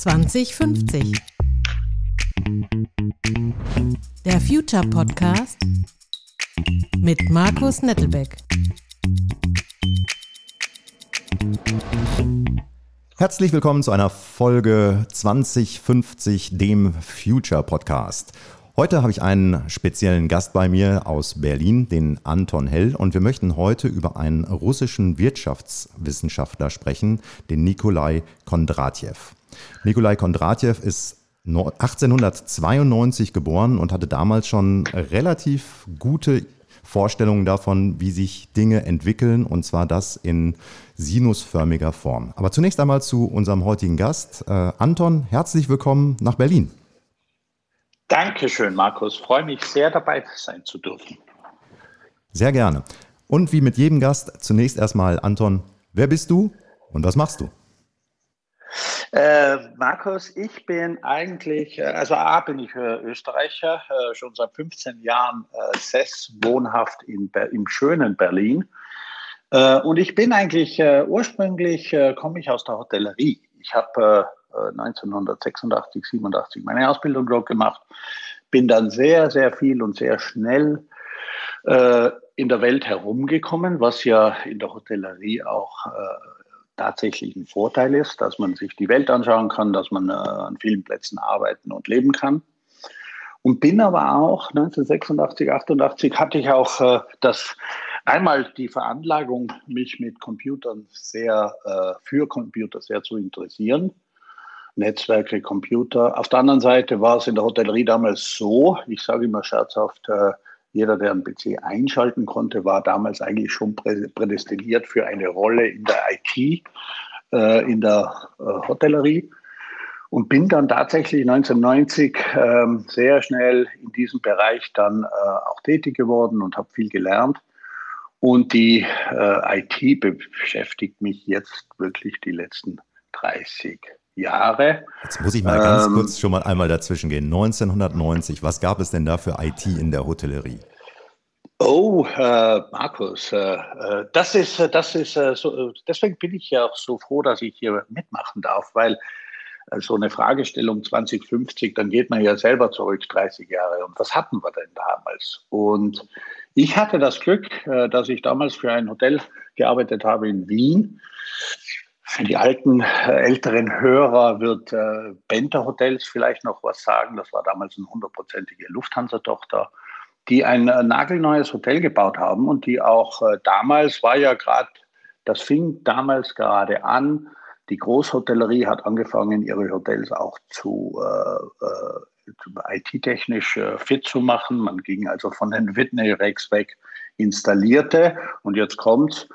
2050. Der Future Podcast mit Markus Nettelbeck. Herzlich willkommen zu einer Folge 2050, dem Future Podcast. Heute habe ich einen speziellen Gast bei mir aus Berlin, den Anton Hell, und wir möchten heute über einen russischen Wirtschaftswissenschaftler sprechen, den Nikolai Kondratjew. Nikolai Kondratjew ist 1892 geboren und hatte damals schon relativ gute Vorstellungen davon, wie sich Dinge entwickeln, und zwar das in sinusförmiger Form. Aber zunächst einmal zu unserem heutigen Gast. Äh, Anton, herzlich willkommen nach Berlin. Dankeschön, Markus. Freue mich sehr, dabei sein zu dürfen. Sehr gerne. Und wie mit jedem Gast, zunächst erstmal, Anton, wer bist du und was machst du? Äh, Markus, ich bin eigentlich, äh, also A, bin ich äh, Österreicher, äh, schon seit 15 Jahren äh, sess, wohnhaft in, im schönen Berlin. Äh, und ich bin eigentlich, ursprünglich komme ich aus der Hotellerie. Ich habe 1986, 87 meine Ausbildung dort gemacht, bin dann sehr, sehr viel und sehr schnell in der Welt herumgekommen, was ja in der Hotellerie auch tatsächlich ein Vorteil ist, dass man sich die Welt anschauen kann, dass man äh, an vielen Plätzen arbeiten und leben kann. Und bin aber auch 1986, 88 hatte ich auch äh, das einmal die Veranlagung, mich mit Computern sehr äh, für Computer sehr zu interessieren. Netzwerke, Computer. Auf der anderen Seite war es in der Hotellerie damals so, ich sage immer scherzhaft, äh, jeder, der einen PC einschalten konnte, war damals eigentlich schon prädestiniert für eine Rolle in der IT, äh, in der äh, Hotellerie. Und bin dann tatsächlich 1990 ähm, sehr schnell in diesem Bereich dann auch tätig geworden und habe viel gelernt. Und die IT beschäftigt mich jetzt wirklich die letzten 30 Jahre. Jetzt muss ich mal ganz ähm, kurz schon mal einmal dazwischen gehen. 1990, was gab es denn da für IT in der Hotellerie? Oh, äh, Markus, äh, äh das ist, äh, das ist äh, so, deswegen bin ich ja auch so froh, dass ich hier mitmachen darf, weil äh, so eine Fragestellung 2050, dann geht man ja selber zurück 30 Jahre. Und was hatten wir denn damals? Und ich hatte das Glück, dass ich damals für ein Hotel gearbeitet habe in Wien. Für die alten, äh, älteren Hörer wird äh, Benter Hotels vielleicht noch was sagen. Das war damals eine hundertprozentige Lufthansa-Tochter, die ein äh, nagelneues Hotel gebaut haben und die auch äh, damals war ja gerade, das fing damals gerade an. Die Großhotellerie hat angefangen, ihre Hotels auch zu äh, äh, IT-technisch fit zu machen. Man ging also von den Whitney Rex weg, installierte und jetzt kommt's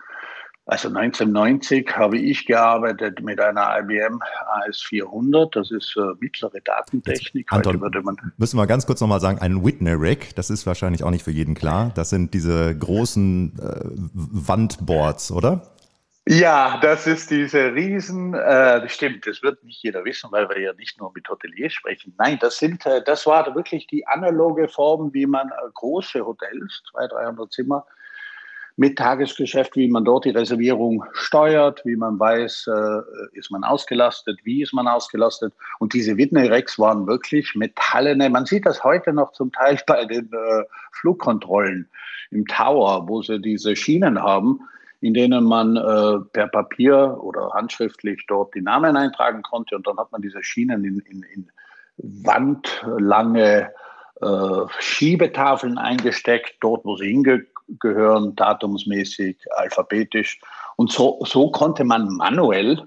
also 1990 habe ich gearbeitet mit einer IBM AS400. Das ist äh, mittlere Datentechnik. Anton, würde man müssen wir ganz kurz nochmal sagen, ein Whitney Rack, das ist wahrscheinlich auch nicht für jeden klar. Das sind diese großen äh, Wandboards, oder? Ja, das ist diese Riesen, äh, stimmt, das wird nicht jeder wissen, weil wir ja nicht nur mit Hoteliers sprechen. Nein, das sind, äh, das war wirklich die analoge Form, wie man äh, große Hotels, 200, 300 Zimmer, mit Tagesgeschäft, wie man dort die Reservierung steuert, wie man weiß, äh, ist man ausgelastet, wie ist man ausgelastet. Und diese Whitney Rex waren wirklich metallene. Man sieht das heute noch zum Teil bei den äh, Flugkontrollen im Tower, wo sie diese Schienen haben, in denen man äh, per Papier oder handschriftlich dort die Namen eintragen konnte. Und dann hat man diese Schienen in, in, in wandlange äh, Schiebetafeln eingesteckt, dort, wo sie hinge gehören, datumsmäßig, alphabetisch. Und so, so konnte man manuell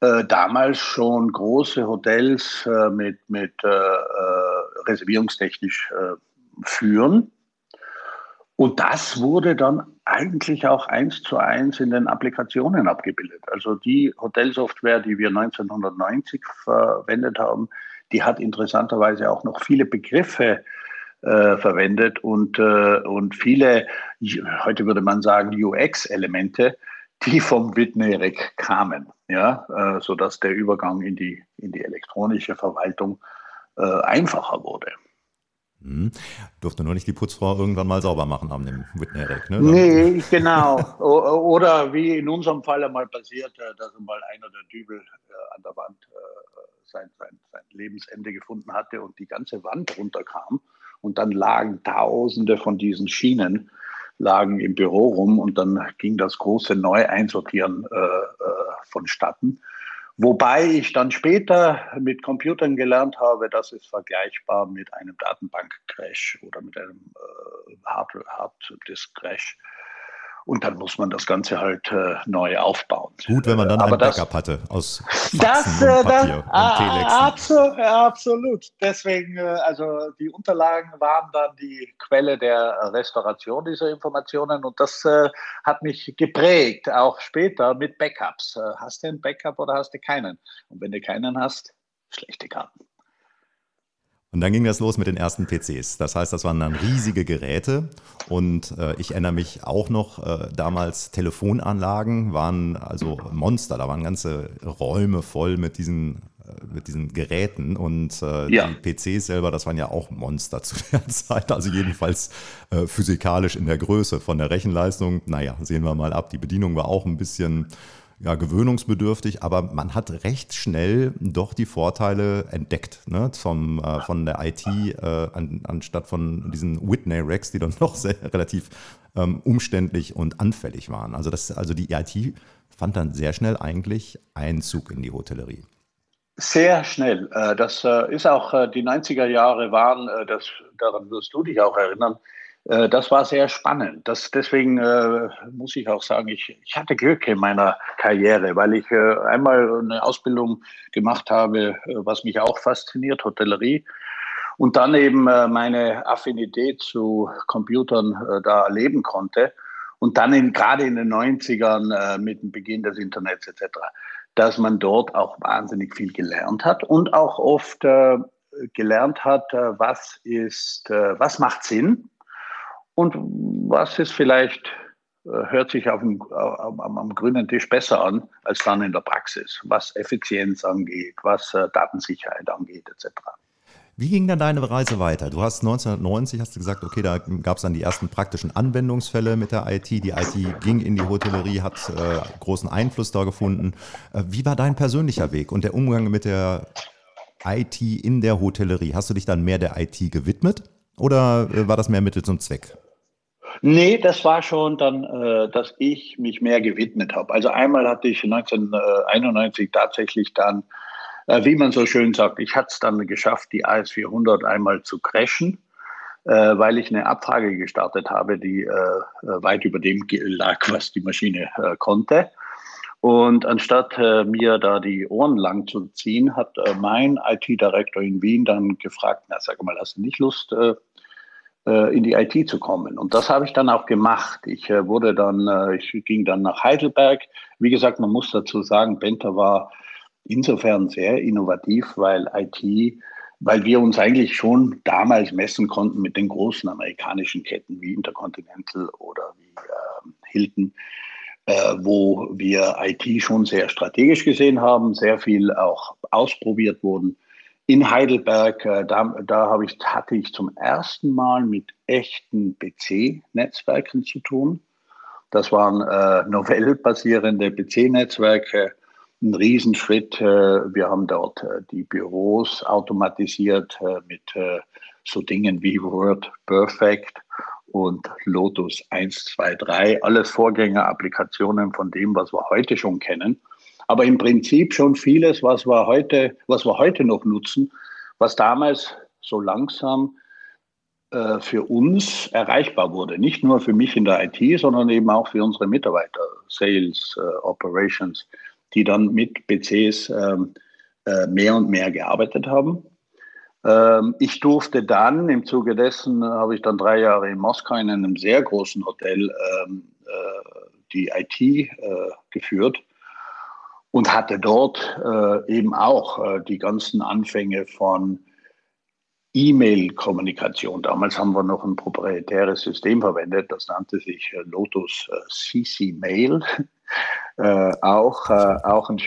äh, damals schon große Hotels äh, mit, mit äh, äh reservierungstechnisch äh, führen. Und das wurde dann eigentlich auch eins zu eins in den Applikationen abgebildet. Also die Hotelsoftware, die wir 1990 verwendet haben, die hat interessanterweise auch noch viele Begriffe äh, verwendet und, äh, und viele, heute würde man sagen, UX-Elemente, die vom Whitney-Rack kamen, ja, äh, sodass der Übergang in die, in die elektronische Verwaltung äh, einfacher wurde. Hm. Durfte nur nicht die Putzfrau irgendwann mal sauber machen am dem Whitney-Rack, ne? Nee, genau. Oder wie in unserem Fall einmal passiert, dass mal einer der Dübel äh, an der Wand sein, sein, sein Lebensende gefunden hatte und die ganze Wand runterkam. Und dann lagen Tausende von diesen Schienen lagen im Büro rum und dann ging das große Neueinsortieren äh, äh, vonstatten. Wobei ich dann später mit Computern gelernt habe, das ist vergleichbar mit einem Datenbank-Crash oder mit einem äh, Hard-Disk-Crash. Und dann muss man das Ganze halt äh, neu aufbauen. Gut, wenn man dann Aber ein das, Backup hatte aus Faxen das, und äh, Papier das, und ah, absolut, absolut. Deswegen, äh, also die Unterlagen waren dann die Quelle der Restauration dieser Informationen und das äh, hat mich geprägt, auch später mit Backups. Äh, hast du ein Backup oder hast du keinen? Und wenn du keinen hast, schlechte Karten. Und dann ging das los mit den ersten PCs. Das heißt, das waren dann riesige Geräte. Und äh, ich erinnere mich auch noch, äh, damals Telefonanlagen waren also Monster. Da waren ganze Räume voll mit diesen, äh, mit diesen Geräten. Und äh, Ja. die PCs selber, das waren ja auch Monster zu der Zeit. Also jedenfalls äh, physikalisch in der Größe. Von der Rechenleistung, naja, sehen wir mal ab. Die Bedienung war auch ein bisschen ja, gewöhnungsbedürftig, aber man hat recht schnell doch die Vorteile entdeckt ne, vom, äh, von der IT, äh, an, anstatt von diesen Whitney-Racks, die dann doch sehr, relativ ähm, umständlich und anfällig waren. Also, das, also die IT fand dann sehr schnell eigentlich Einzug in die Hotellerie. Sehr schnell. Äh, Das äh, ist auch äh, die 90er Jahre waren, das, daran wirst du dich auch erinnern, äh, das war sehr spannend. Das, deswegen äh, muss ich auch sagen, ich, ich hatte Glück in meiner Karriere, weil ich äh, einmal eine Ausbildung gemacht habe, äh, was mich auch fasziniert, Hotellerie. Und dann eben äh, meine Affinität zu Computern da erleben konnte. Und dann in, gerade in den 90ern äh, mit dem Beginn des Internets etc., dass man dort auch wahnsinnig viel gelernt hat und auch oft gelernt hat, was ist, was macht Sinn und was ist vielleicht, äh, hört sich auf dem, am, am, am grünen Tisch besser an, als dann in der Praxis, was Effizienz angeht, was äh, Datensicherheit angeht, etc. Wie ging dann deine Reise weiter? Du hast 1990 hast du gesagt, okay, da gab es dann die ersten praktischen Anwendungsfälle mit der IT. Die IT ging in die Hotellerie, hat äh, großen Einfluss da gefunden. Äh, wie war dein persönlicher Weg und der Umgang mit der IT in der Hotellerie? Hast du dich dann mehr der IT gewidmet oder äh, war das mehr Mittel zum Zweck? Nee, das war schon dann, äh, dass ich mich mehr gewidmet habe. Also einmal hatte ich 1991 tatsächlich dann, äh, wie man so schön sagt, ich hatte es dann geschafft, die AS400 einmal zu crashen, äh, weil ich eine Abfrage gestartet habe, die äh, weit über dem lag, was die Maschine äh, konnte. Und anstatt äh, mir da die Ohren lang zu ziehen, hat mein IT-Direktor in Wien dann gefragt, na sag mal, hast du nicht Lust, in die IT zu kommen. Und das habe ich dann auch gemacht. Ich äh, wurde dann, äh, ich ging dann nach Heidelberg. Wie gesagt, man muss dazu sagen, Benta war insofern sehr innovativ, weil IT, weil wir uns eigentlich schon damals messen konnten mit den großen amerikanischen Ketten wie Intercontinental oder wie äh, Hilton, äh, wo wir IT schon sehr strategisch gesehen haben, sehr viel auch ausprobiert wurden in Heidelberg, äh, da, da habe ich, hatte ich zum ersten Mal mit echten PC-Netzwerken zu tun. Das waren äh, Novell-basierende PC-Netzwerke, ein Riesenschritt. Äh, wir haben dort äh, die Büros automatisiert mit so Dingen wie Word Perfect und Lotus 1, 2, 3, alles Vorgängerapplikationen von dem, was wir heute schon kennen aber im Prinzip schon vieles, was wir heute, was wir heute noch nutzen, was damals so langsam äh, für uns erreichbar wurde. Nicht nur für mich in der IT, sondern eben auch für unsere Mitarbeiter, Sales, äh, Operations, die dann mit PCs ähm, äh, mehr und mehr gearbeitet haben. Ähm, ich durfte dann, im Zuge dessen habe ich dann drei Jahre in Moskau in einem sehr großen Hotel ähm, äh, die IT äh, geführt und hatte dort äh, eben auch äh, die ganzen Anfänge von E-Mail-Kommunikation. Damals haben wir noch ein proprietäres System verwendet, das nannte sich äh, Lotus CC Mail. Äh, auch, äh, auch ein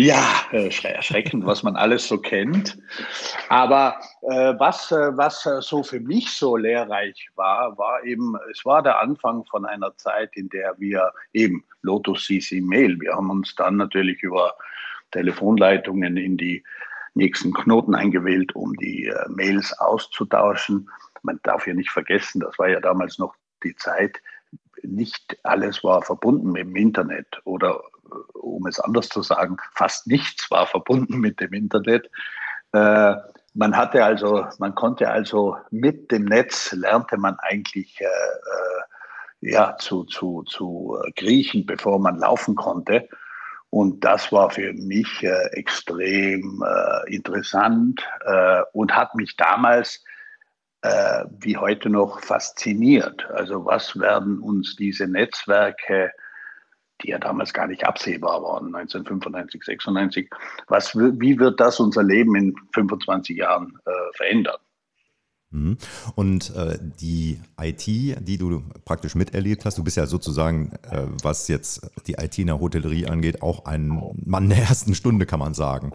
ja, äh, erschreckend, was man alles so kennt. Aber äh, was, äh, was so für mich so lehrreich war, war eben, es war der Anfang von einer Zeit, in der wir eben Lotus CC Mail, wir haben uns dann natürlich über Telefonleitungen in die nächsten Knoten eingewählt, um die äh, Mails auszutauschen. Man darf ja nicht vergessen, das war ja damals noch die Zeit, nicht alles war verbunden mit dem Internet oder äh, um es anders zu sagen, fast nichts war verbunden mit dem Internet. Äh, man hatte also, man konnte also mit dem Netz lernte man eigentlich äh, äh, ja, zu, zu, zu kriechen, bevor man laufen konnte. Und das war für mich äh, extrem äh, interessant äh, und hat mich damals äh, wie heute noch fasziniert. Also was werden uns diese Netzwerke, die ja damals gar nicht absehbar waren, 1995, 96, was, wie wird das unser Leben in 25 Jahren äh, verändern? Mhm. Und äh, die IT, die du praktisch miterlebt hast, du bist ja sozusagen, äh, was jetzt die IT in der Hotellerie angeht, auch ein Mann der ersten Stunde, kann man sagen.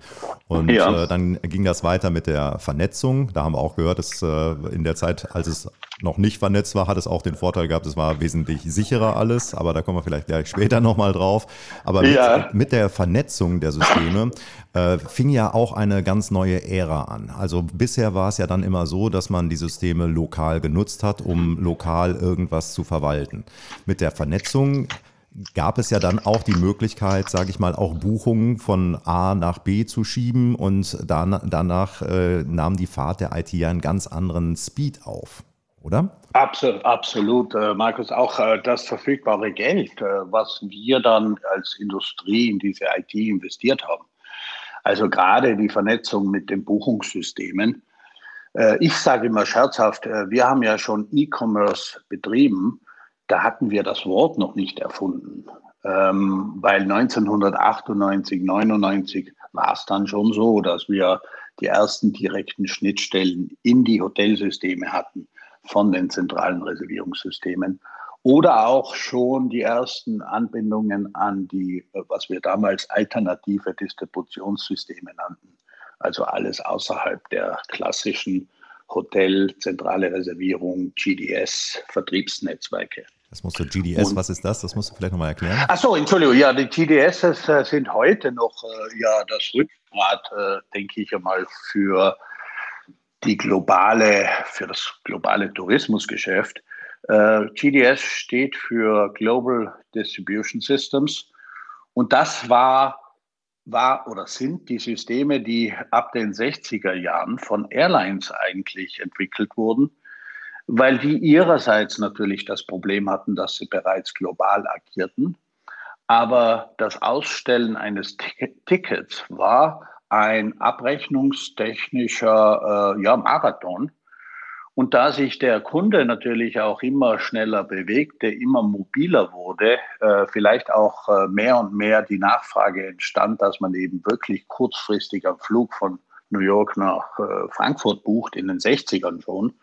Und ja. äh, dann ging das weiter mit der Vernetzung. Da haben wir auch gehört, dass äh, in der Zeit, als es noch nicht vernetzt war, hat es auch den Vorteil gehabt, es war wesentlich sicherer alles, aber da kommen wir vielleicht gleich später nochmal drauf. Aber mit, ja. mit, der Vernetzung der Systeme äh, fing ja auch eine ganz neue Ära an. Also bisher war es ja dann immer so, dass man die Systeme lokal genutzt hat, um lokal irgendwas zu verwalten. Mit der Vernetzung gab es ja dann auch die Möglichkeit, sage ich mal, auch Buchungen von A nach B zu schieben und dann, danach äh, nahm die Fahrt der IT ja einen ganz anderen Speed auf oder? Absolut, absolut. Äh, Markus, auch äh, das verfügbare Geld, äh, was wir dann als Industrie in diese IT investiert haben. Also gerade die Vernetzung mit den Buchungssystemen. Ich sage immer scherzhaft, wir haben ja schon E-Commerce betrieben, da hatten wir das Wort noch nicht erfunden. Ähm, weil 1998, 99 war es dann schon so, dass wir die ersten direkten Schnittstellen in die Hotelsysteme hatten von den zentralen Reservierungssystemen oder auch schon die ersten Anbindungen an die, was wir damals alternative Distributionssysteme nannten. Also alles außerhalb der klassischen Hotel, zentrale Reservierung, GDS, Vertriebsnetzwerke. Das musst du GDS, Und, was ist das? Das musst du vielleicht nochmal erklären. Ach so, Entschuldigung, ja, die GDS äh, sind heute noch äh, ja das Rückgrat, äh, denke ich einmal, für die globale, für das globale Tourismusgeschäft. Äh, GDS steht für Global Distribution Systems. Und das war, war oder sind die Systeme, die ab den 60er Jahren von Airlines eigentlich entwickelt wurden, weil die ihrerseits natürlich das Problem hatten, dass sie bereits global agierten. Aber das Ausstellen eines Tickets war ein abrechnungstechnischer äh, ja, Marathon. Und da sich der Kunde natürlich auch immer schneller bewegte, immer mobiler wurde, äh, vielleicht auch äh, mehr und mehr die Nachfrage entstand, dass man eben wirklich kurzfristig am Flug von New York nach äh, Frankfurt bucht, in den 60ern schon,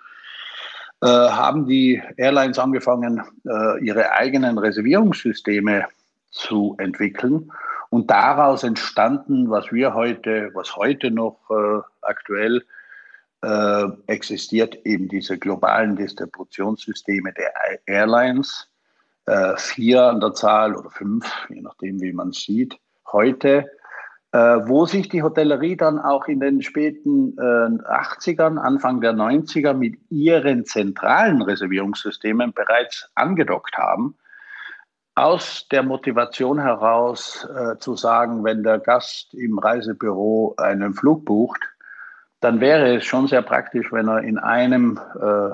äh, haben die Airlines angefangen, äh, ihre eigenen Reservierungssysteme zu entwickeln und daraus entstanden, was wir heute, was heute noch äh, aktuell äh, existiert, eben diese globalen Distributionssysteme der Airlines, äh, vier an der Zahl oder fünf, je nachdem, wie man sieht, heute, äh, wo sich die Hotellerie dann auch in den späten 80ern, äh, Anfang der 90er mit ihren zentralen Reservierungssystemen bereits angedockt haben aus der Motivation heraus äh, zu sagen, wenn der Gast im Reisebüro einen Flug bucht, dann wäre es schon sehr praktisch, wenn er in einem äh,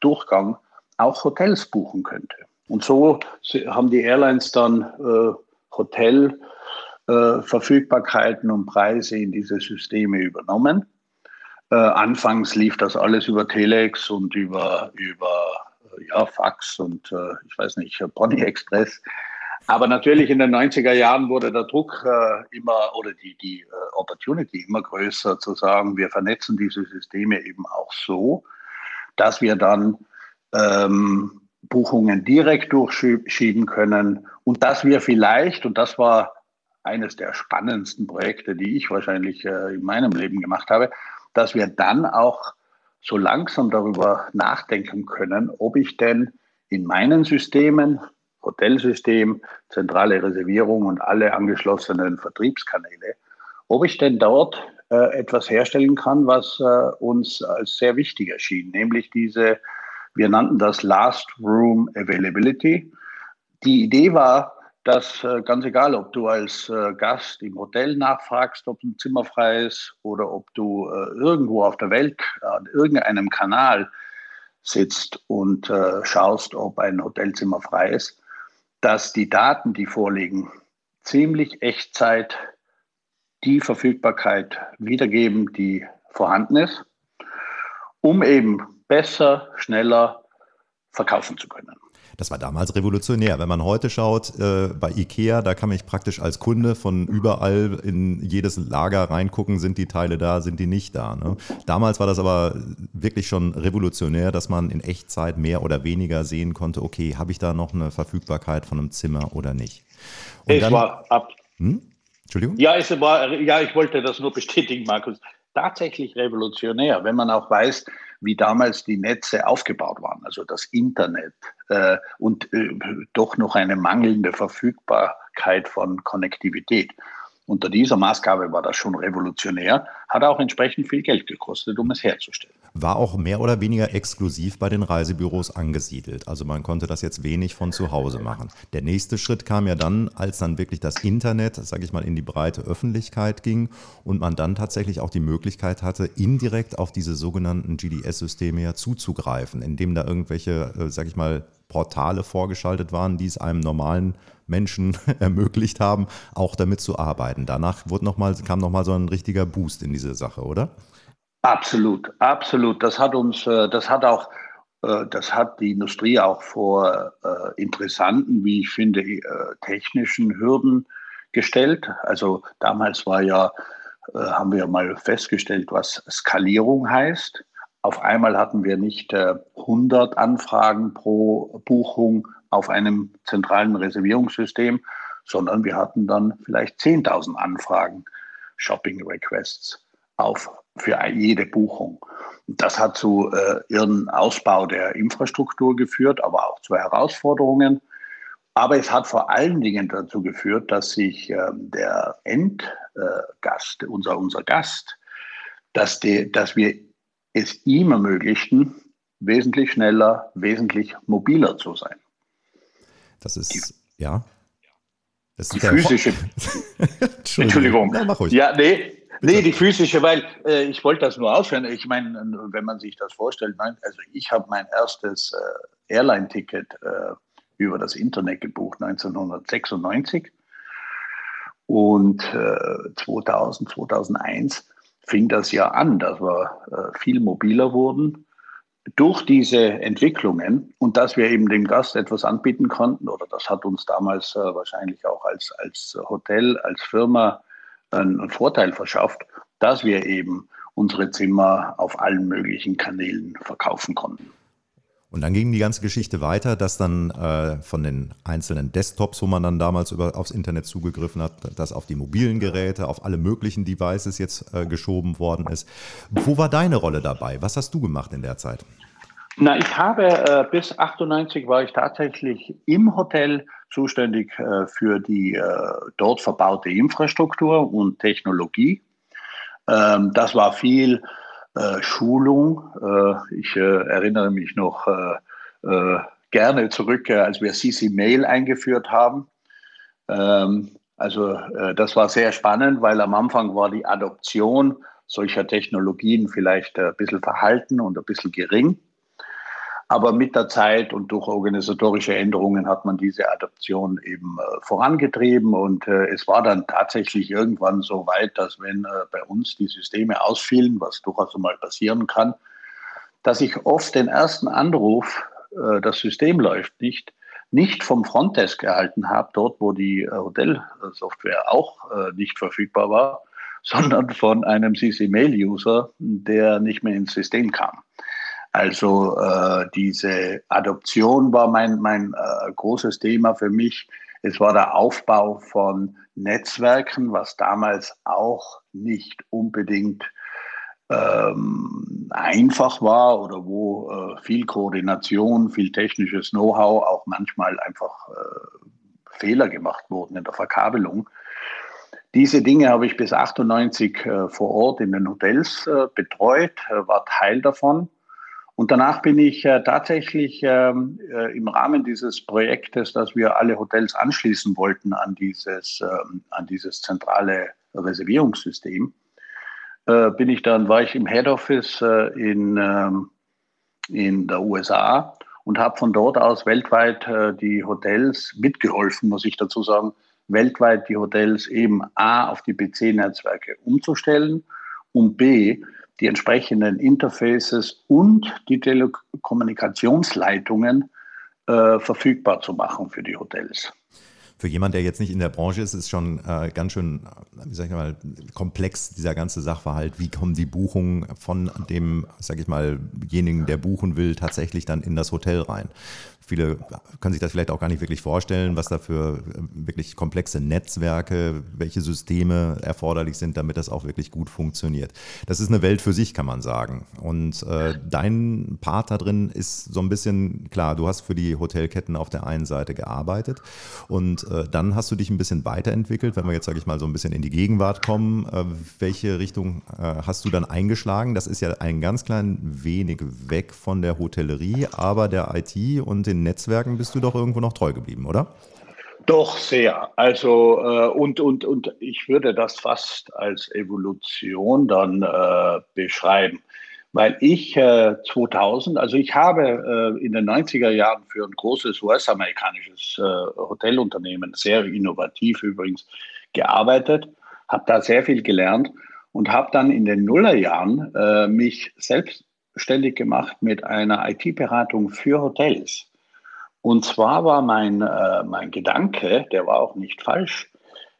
Durchgang auch Hotels buchen könnte. Und so haben die Airlines dann äh, Hotelverfügbarkeiten äh, und Preise in diese Systeme übernommen. Äh, anfangs lief das alles über Telex und über, über ja, Fax und äh, ich weiß nicht, Pony Express. Aber natürlich in den 90er Jahren wurde der Druck äh, immer oder die, die äh, Opportunity immer größer zu sagen, wir vernetzen diese Systeme eben auch so, dass wir dann ähm, Buchungen direkt durchschieben können und dass wir vielleicht, und das war eines der spannendsten Projekte, die ich wahrscheinlich äh, in meinem Leben gemacht habe, dass wir dann auch so langsam darüber nachdenken können, ob ich denn in meinen Systemen, Hotelsystem, zentrale Reservierung und alle angeschlossenen Vertriebskanäle, ob ich denn dort äh, etwas herstellen kann, was äh, uns als sehr wichtig erschien, nämlich diese, wir nannten das Last Room Availability. Die Idee war, dass äh, ganz egal, ob du als äh, Gast im Hotel nachfragst, ob ein Zimmer frei ist oder ob du äh, irgendwo auf der Welt an irgendeinem Kanal sitzt und schaust, ob ein Hotelzimmer frei ist, dass die Daten, die vorliegen, ziemlich Echtzeit die Verfügbarkeit wiedergeben, die vorhanden ist, um eben besser, schneller verkaufen zu können. Das war damals revolutionär. Wenn man heute schaut, äh, bei IKEA, da kann ich praktisch als Kunde von überall in jedes Lager reingucken, sind die Teile da, sind die nicht da. Ne? Damals war das aber wirklich schon revolutionär, dass man in Echtzeit mehr oder weniger sehen konnte, okay, habe ich da noch eine Verfügbarkeit von einem Zimmer oder nicht. Und es dann, war ab. Hm? Entschuldigung? Ja, es war, ja, ich wollte das nur bestätigen, Markus. Tatsächlich revolutionär, wenn man auch weiß, wie damals die Netze aufgebaut waren, also das Internet äh, und äh, doch noch eine mangelnde Verfügbarkeit von Konnektivität. Unter dieser Maßgabe war das schon revolutionär, hat auch entsprechend viel Geld gekostet, um es herzustellen. War auch mehr oder weniger exklusiv bei den Reisebüros angesiedelt. Also man konnte das jetzt wenig von zu Hause machen. Der nächste Schritt kam ja dann, als dann wirklich das Internet, sage ich mal, in die breite Öffentlichkeit ging und man dann tatsächlich auch die Möglichkeit hatte, indirekt auf diese sogenannten GDS-Systeme ja zuzugreifen, indem da irgendwelche, äh, sage ich mal, Portale vorgeschaltet waren, die es einem normalen Menschen ermöglicht haben, auch damit zu arbeiten. Danach wurde noch mal, kam nochmal so ein richtiger Boost in diese Sache, oder? Absolut, absolut. Das hat uns, äh, das hat auch, äh, das hat die Industrie auch vor äh, interessanten, wie ich finde, technischen Hürden gestellt. Also damals war ja, haben wir mal festgestellt, was Skalierung heißt. Auf einmal hatten wir nicht 100 Anfragen pro Buchung, auf einem zentralen Reservierungssystem, sondern wir hatten dann vielleicht 10.000 Anfragen, Shopping Requests auf für jede Buchung. Das hat zu äh, ihrem Ausbau der Infrastruktur geführt, aber auch zu Herausforderungen. Aber es hat vor allen Dingen dazu geführt, dass sich äh, der Endgast, äh, unser, unser Gast, dass, die, dass wir es ihm ermöglichten, wesentlich schneller, wesentlich mobiler zu sein. Das ist, die, ja. Das die physische. Entschuldigung. Entschuldigung. Ja, mach ruhig. Ja, nee, Nee, die physische, weil äh, ich wollte das nur ausführen. Ich meine, wenn man sich das vorstellt, nein, also ich habe mein erstes äh, Airline-Ticket äh, über das Internet gebucht 1996 und 2000, äh, 2001 fing das ja an, dass wir äh, viel mobiler wurden durch diese Entwicklungen. Und dass wir eben dem Gast etwas anbieten konnten, oder das hat uns damals äh, wahrscheinlich auch als, als Hotel, als Firma einen Vorteil verschafft, dass wir eben unsere Zimmer auf allen möglichen Kanälen verkaufen konnten. Und dann ging die ganze Geschichte weiter, dass dann äh, von den einzelnen Desktops, wo man dann damals über, aufs Internet zugegriffen hat, dass auf die mobilen Geräte, auf alle möglichen Devices jetzt äh, geschoben worden ist. Wo war deine Rolle dabei? Was hast du gemacht in der Zeit? Na, ich habe äh, bis 98 war ich tatsächlich im Hotel zuständig äh, für die äh, dort verbaute Infrastruktur und Technologie. Ähm, das war viel äh, Schulung. Ich erinnere mich noch gerne zurück, als wir CC Mail eingeführt haben. Ähm, also das war sehr spannend, weil am Anfang war die Adoption solcher Technologien vielleicht ein bisschen verhalten und ein bisschen gering. Aber mit der Zeit und durch organisatorische Änderungen hat man diese Adoption eben äh, vorangetrieben. Und äh, es war dann tatsächlich irgendwann so weit, dass wenn äh, bei uns die Systeme ausfielen, was durchaus mal passieren kann, dass ich oft den ersten Anruf, äh, das System läuft nicht, nicht vom Frontdesk erhalten habe, dort wo die äh, Hotelsoftware auch äh, nicht verfügbar war, sondern von einem CC-Mail-User, der nicht mehr ins System kam. Also äh, diese Adoption war mein, mein äh, großes Thema für mich. Es war der Aufbau von Netzwerken, was damals auch nicht unbedingt ähm, einfach war oder wo äh, viel Koordination, viel technisches Know-how, auch manchmal einfach äh, Fehler gemacht wurden in der Verkabelung. Diese Dinge habe ich bis 98 äh, vor Ort in den Hotels äh, betreut, war Teil davon. Und danach bin ich äh, tatsächlich ähm, äh, im Rahmen dieses Projektes, dass wir alle Hotels anschließen wollten an dieses, ähm, an dieses zentrale Reservierungssystem, äh, bin ich dann, war ich im Head Office in, ähm, in der USA und habe von dort aus weltweit die Hotels mitgeholfen, muss ich dazu sagen, weltweit die Hotels eben A auf die PC-Netzwerke umzustellen und B die entsprechenden Interfaces und die Telekommunikationsleitungen äh, verfügbar zu machen für die Hotels für jemand, der jetzt nicht in der Branche ist, ist schon äh, ganz schön, wie sag ich mal, komplex dieser ganze Sachverhalt. Wie kommen die Buchungen von dem, sag ich mal, jenigen, der buchen will, tatsächlich dann in das Hotel rein? Viele können sich das vielleicht auch gar nicht wirklich vorstellen, was da für äh, wirklich komplexe Netzwerke, welche Systeme erforderlich sind, damit das auch wirklich gut funktioniert. Das ist eine Welt für sich, kann man sagen. Und äh, dein Part da drin ist so ein bisschen, klar, du hast für die Hotelketten auf der einen Seite gearbeitet und äh, dann hast du dich ein bisschen weiterentwickelt. Wenn wir jetzt, sage ich mal, so ein bisschen in die Gegenwart kommen, äh, welche Richtung äh, hast du dann eingeschlagen? Das ist ja ein ganz klein wenig weg von der Hotellerie, aber der IT und den den Netzwerken bist du doch irgendwo noch treu geblieben, oder? Doch, sehr. Also, äh, und, und, und ich würde das fast als Evolution dann äh, beschreiben. Weil ich äh, 2000, also ich habe äh, in den 90er Jahren für ein großes US-amerikanisches äh, Hotelunternehmen, sehr innovativ übrigens, gearbeitet, habe da sehr viel gelernt und habe dann in den Nullerjahren äh, mich selbstständig gemacht mit einer IT-Beratung für Hotels. Und zwar war mein, äh, mein Gedanke, der war auch nicht falsch,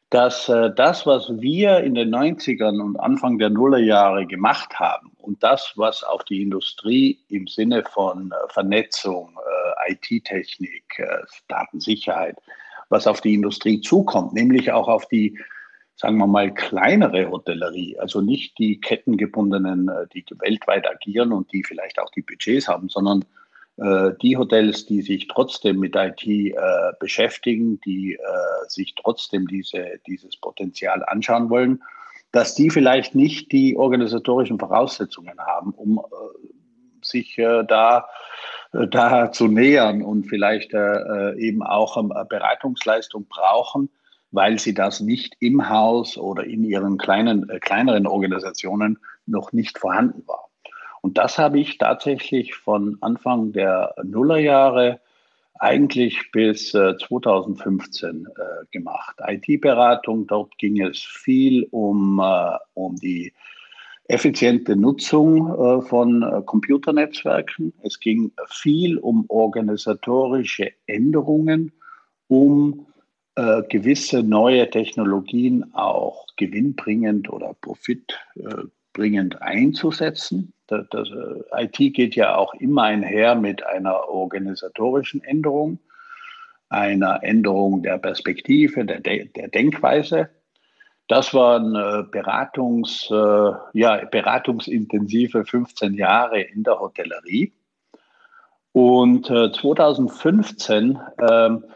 dass äh, das, was wir in den 90ern und Anfang der Nullerjahre gemacht haben und das, was auf die Industrie im Sinne von äh, Vernetzung, äh, IT-Technik, äh, Datensicherheit, was auf die Industrie zukommt, nämlich auch auf die, sagen wir mal, kleinere Hotellerie, also nicht die kettengebundenen, äh, die weltweit agieren und die vielleicht auch die Budgets haben, sondern die Hotels, die sich trotzdem mit IT äh, beschäftigen, die äh, sich trotzdem diese, dieses Potenzial anschauen wollen, dass die vielleicht nicht die organisatorischen Voraussetzungen haben, um äh, sich äh, da, äh, da zu nähern und vielleicht eben auch ähm, Beratungsleistung brauchen, weil sie das nicht im Haus oder in ihren kleinen, kleineren Organisationen noch nicht vorhanden war. Und das habe ich tatsächlich von Anfang der Nullerjahre eigentlich bis äh, 2015 äh, gemacht. IT-Beratung, dort ging es viel um, äh, um die effiziente Nutzung äh, von äh, Computernetzwerken. Es ging viel um organisatorische Änderungen, um äh, gewisse neue Technologien auch gewinnbringend oder profitbringend einzusetzen. Das, das, äh, IT geht ja auch immer einher mit einer organisatorischen Änderung, einer Änderung der Perspektive, der, De der Denkweise. Das waren Beratungs, äh, ja, beratungsintensive 15 Jahre in der Hotellerie. Und äh, 2015 ähm, äh,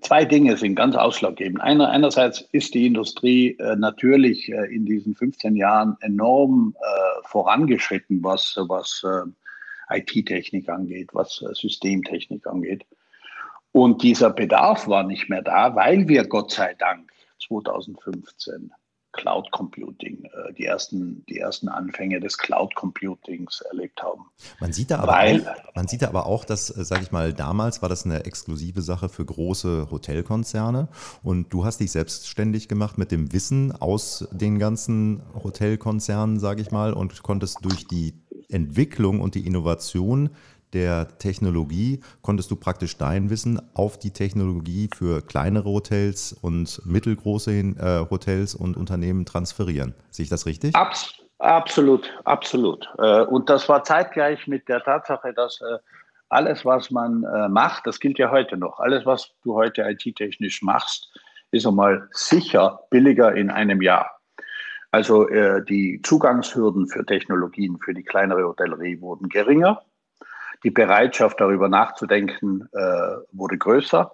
zwei Dinge sind ganz ausschlaggebend. Einer, einerseits ist die Industrie äh, natürlich äh, in diesen 15 Jahren enorm äh, vorangeschritten, was, was äh, IT-Technik angeht, was äh, Systemtechnik angeht. Und dieser Bedarf war nicht mehr da, weil wir Gott sei Dank 2015 Cloud Computing, äh, die, ersten, die ersten Anfänge des Cloud Computings erlebt haben. Man sieht da aber, Weil, auch, man sieht da aber auch, dass, äh, sage ich mal, damals war das eine exklusive Sache für große Hotelkonzerne und du hast dich selbstständig gemacht mit dem Wissen aus den ganzen Hotelkonzernen, sage ich mal, und konntest durch die Entwicklung und die Innovation der Technologie konntest du praktisch dein Wissen auf die Technologie für kleinere Hotels und mittelgroße äh, Hotels und Unternehmen transferieren. Sehe ich das richtig? Abs absolut, absolut. Äh, und das war zeitgleich mit der Tatsache, dass äh, alles, was man macht, das gilt ja heute noch, alles, was du heute IT-technisch machst, ist einmal sicher billiger in einem Jahr. Also äh, die Zugangshürden für Technologien für die kleinere Hotellerie wurden geringer. Die Bereitschaft darüber nachzudenken äh, wurde größer.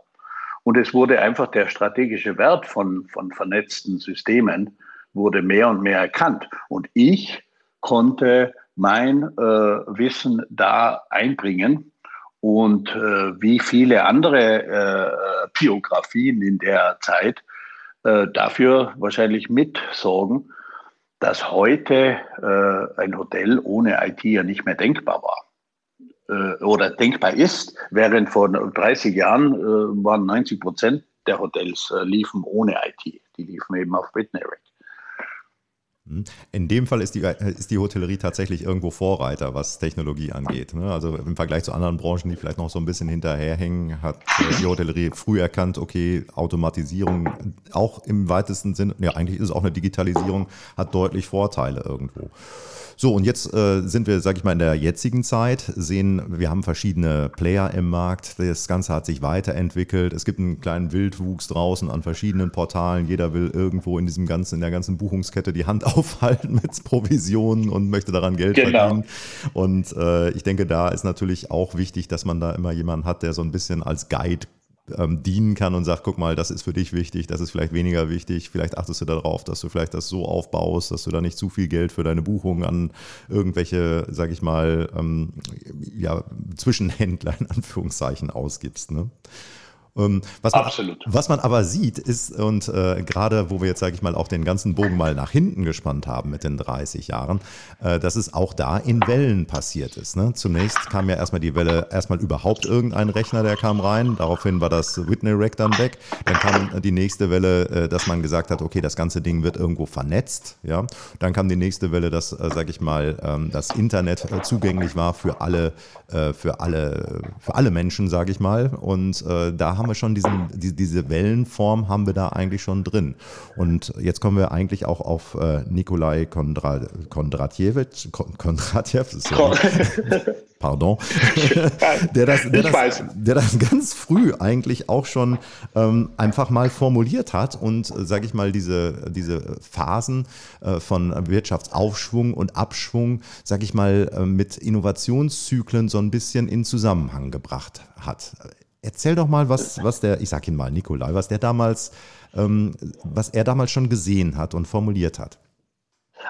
Und es wurde einfach der strategische Wert von, von vernetzten Systemen wurde mehr und mehr erkannt. Und ich konnte mein äh, Wissen da einbringen und äh, wie viele andere äh, Biografien in der Zeit äh, dafür wahrscheinlich mitsorgen, dass heute äh, ein Hotel ohne IT ja nicht mehr denkbar war oder denkbar ist, während vor 30 Jahren äh, waren 90 Prozent der Hotels äh, liefen ohne IT. Die liefen eben auf BitNerec. Hm. In dem Fall ist die, ist die Hotellerie tatsächlich irgendwo Vorreiter, was Technologie angeht. Ne? Also im Vergleich zu anderen Branchen, die vielleicht noch so ein bisschen hinterherhängen, hat äh, die Hotellerie früh erkannt, okay, Automatisierung auch im weitesten Sinne, ja eigentlich ist es auch eine Digitalisierung, hat deutlich Vorteile irgendwo. So, und jetzt äh, sind wir, sag ich mal, in der jetzigen Zeit, sehen, wir haben verschiedene Player im Markt. Das Ganze hat sich weiterentwickelt. Es gibt einen kleinen Wildwuchs draußen an verschiedenen Portalen. Jeder will irgendwo in diesem ganzen, in der ganzen Buchungskette die Hand aufhalten mit Provisionen und möchte daran Geld genau. verdienen. Und äh, ich denke, da ist natürlich auch wichtig, dass man da immer jemanden hat, der so ein bisschen als Guide ähm, dienen kann und sagt, guck mal, das ist für dich wichtig, das ist vielleicht weniger wichtig, vielleicht achtest du darauf, dass du vielleicht das so aufbaust, dass du da nicht zu viel Geld für deine Buchung an irgendwelche, sag ich mal, ähm, ja, Zwischenhändler in Anführungszeichen ausgibst. Ne? Ähm, was man, Absolut. Was man aber sieht, ist, und äh, gerade wo wir jetzt, sage ich mal, auch den ganzen Bogen mal nach hinten gespannt haben mit den 30 Jahren, äh, dass es auch da in Wellen passiert ist. Ne? Zunächst kam ja erstmal die Welle, erstmal überhaupt irgendein Rechner, der kam rein. Daraufhin war das Whitney Rack dann weg. Dann kam die nächste Welle, äh, dass man gesagt hat, okay, das ganze Ding wird irgendwo vernetzt. Ja? Dann kam die nächste Welle, dass, äh, sage ich mal, ähm, das Internet äh, zugänglich war für alle, äh, für alle, für alle Menschen, sage ich mal. Und äh, da haben wir schon diesen, die, diese Wellenform haben wir da eigentlich schon drin. Und jetzt kommen wir eigentlich auch auf äh, Nikolai Kondra, Kondratjewitsch, Kondratjew, pardon, der, das, der, das, der das ganz früh eigentlich auch schon ähm, einfach mal formuliert hat und, äh, sage ich mal, diese, diese Phasen äh, von Wirtschaftsaufschwung und Abschwung, sage ich mal, äh, mit Innovationszyklen so ein bisschen in Zusammenhang gebracht hat. Erzähl doch mal, was, was der, ich sag ihn mal, Nikolai, was der damals, ähm, was er damals schon gesehen hat und formuliert hat.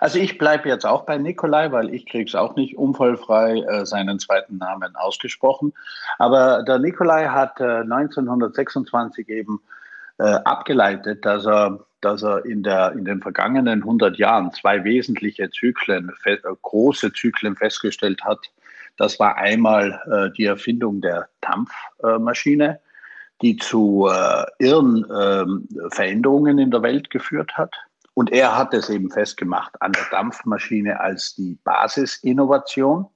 Also ich bleibe jetzt auch bei Nikolai, weil ich kriege es auch nicht unfallfrei äh, seinen zweiten Namen ausgesprochen. Aber der Nikolai hat äh, 1926 eben äh, abgeleitet, dass er, dass er in, der, in den vergangenen 100 Jahren zwei wesentliche Zyklen, äh, große Zyklen festgestellt hat, das war einmal äh, die Erfindung der Dampfmaschine, die zu äh, irren äh, Veränderungen in der Welt geführt hat. Und er hat es eben festgemacht an der Dampfmaschine als die Basisinnovation.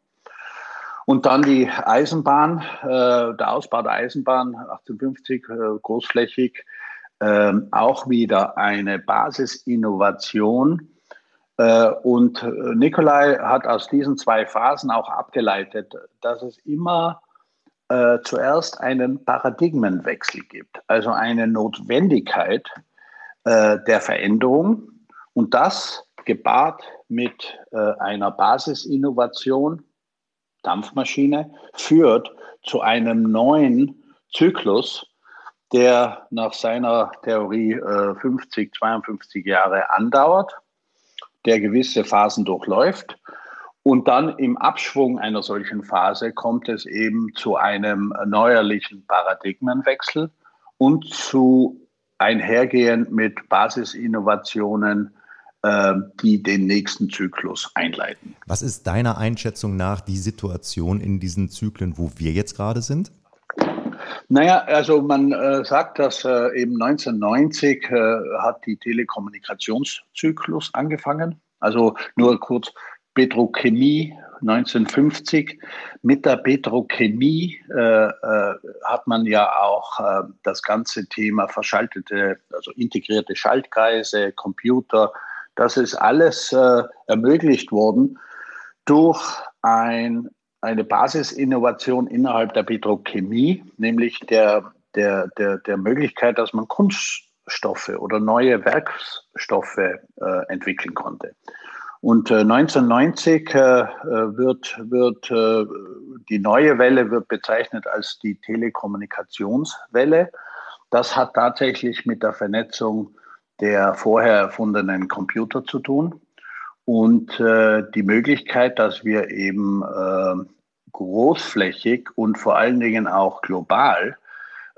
Und dann die Eisenbahn, äh, der Ausbau der Eisenbahn 1850 äh, großflächig, äh, auch wieder eine Basisinnovation, und äh, Nikolai hat aus diesen zwei Phasen auch abgeleitet, dass es immer äh, zuerst einen Paradigmenwechsel gibt, also eine Notwendigkeit äh, der Veränderung. Und das gepaart mit äh, einer Basisinnovation, Dampfmaschine, führt zu einem neuen Zyklus, der nach seiner Theorie 50, 52 Jahre andauert der gewisse Phasen durchläuft. Und dann im Abschwung einer solchen Phase kommt es eben zu einem neuerlichen Paradigmenwechsel und zu einhergehend mit Basisinnovationen, äh, die den nächsten Zyklus einleiten. Was ist deiner Einschätzung nach die Situation in diesen Zyklen, wo wir jetzt gerade sind? Naja, also man äh, sagt, dass äh, eben 1990 äh, hat die Telekommunikationszyklus angefangen. Also nur kurz Petrochemie 1950. Mit der Petrochemie äh, äh, hat man ja auch äh, das ganze Thema verschaltete, also integrierte Schaltkreise, Computer. Das ist alles ermöglicht worden durch ein eine Basisinnovation innerhalb der Petrochemie, nämlich der, der, der, der Möglichkeit, dass man Kunststoffe oder neue Werkstoffe äh, entwickeln konnte. Und äh, 1990 äh, wird, wird äh, die neue Welle wird bezeichnet als die Telekommunikationswelle. das hat tatsächlich mit der Vernetzung der vorher erfundenen Computer zu tun und äh, die Möglichkeit, dass wir eben äh, großflächig und vor allen Dingen auch global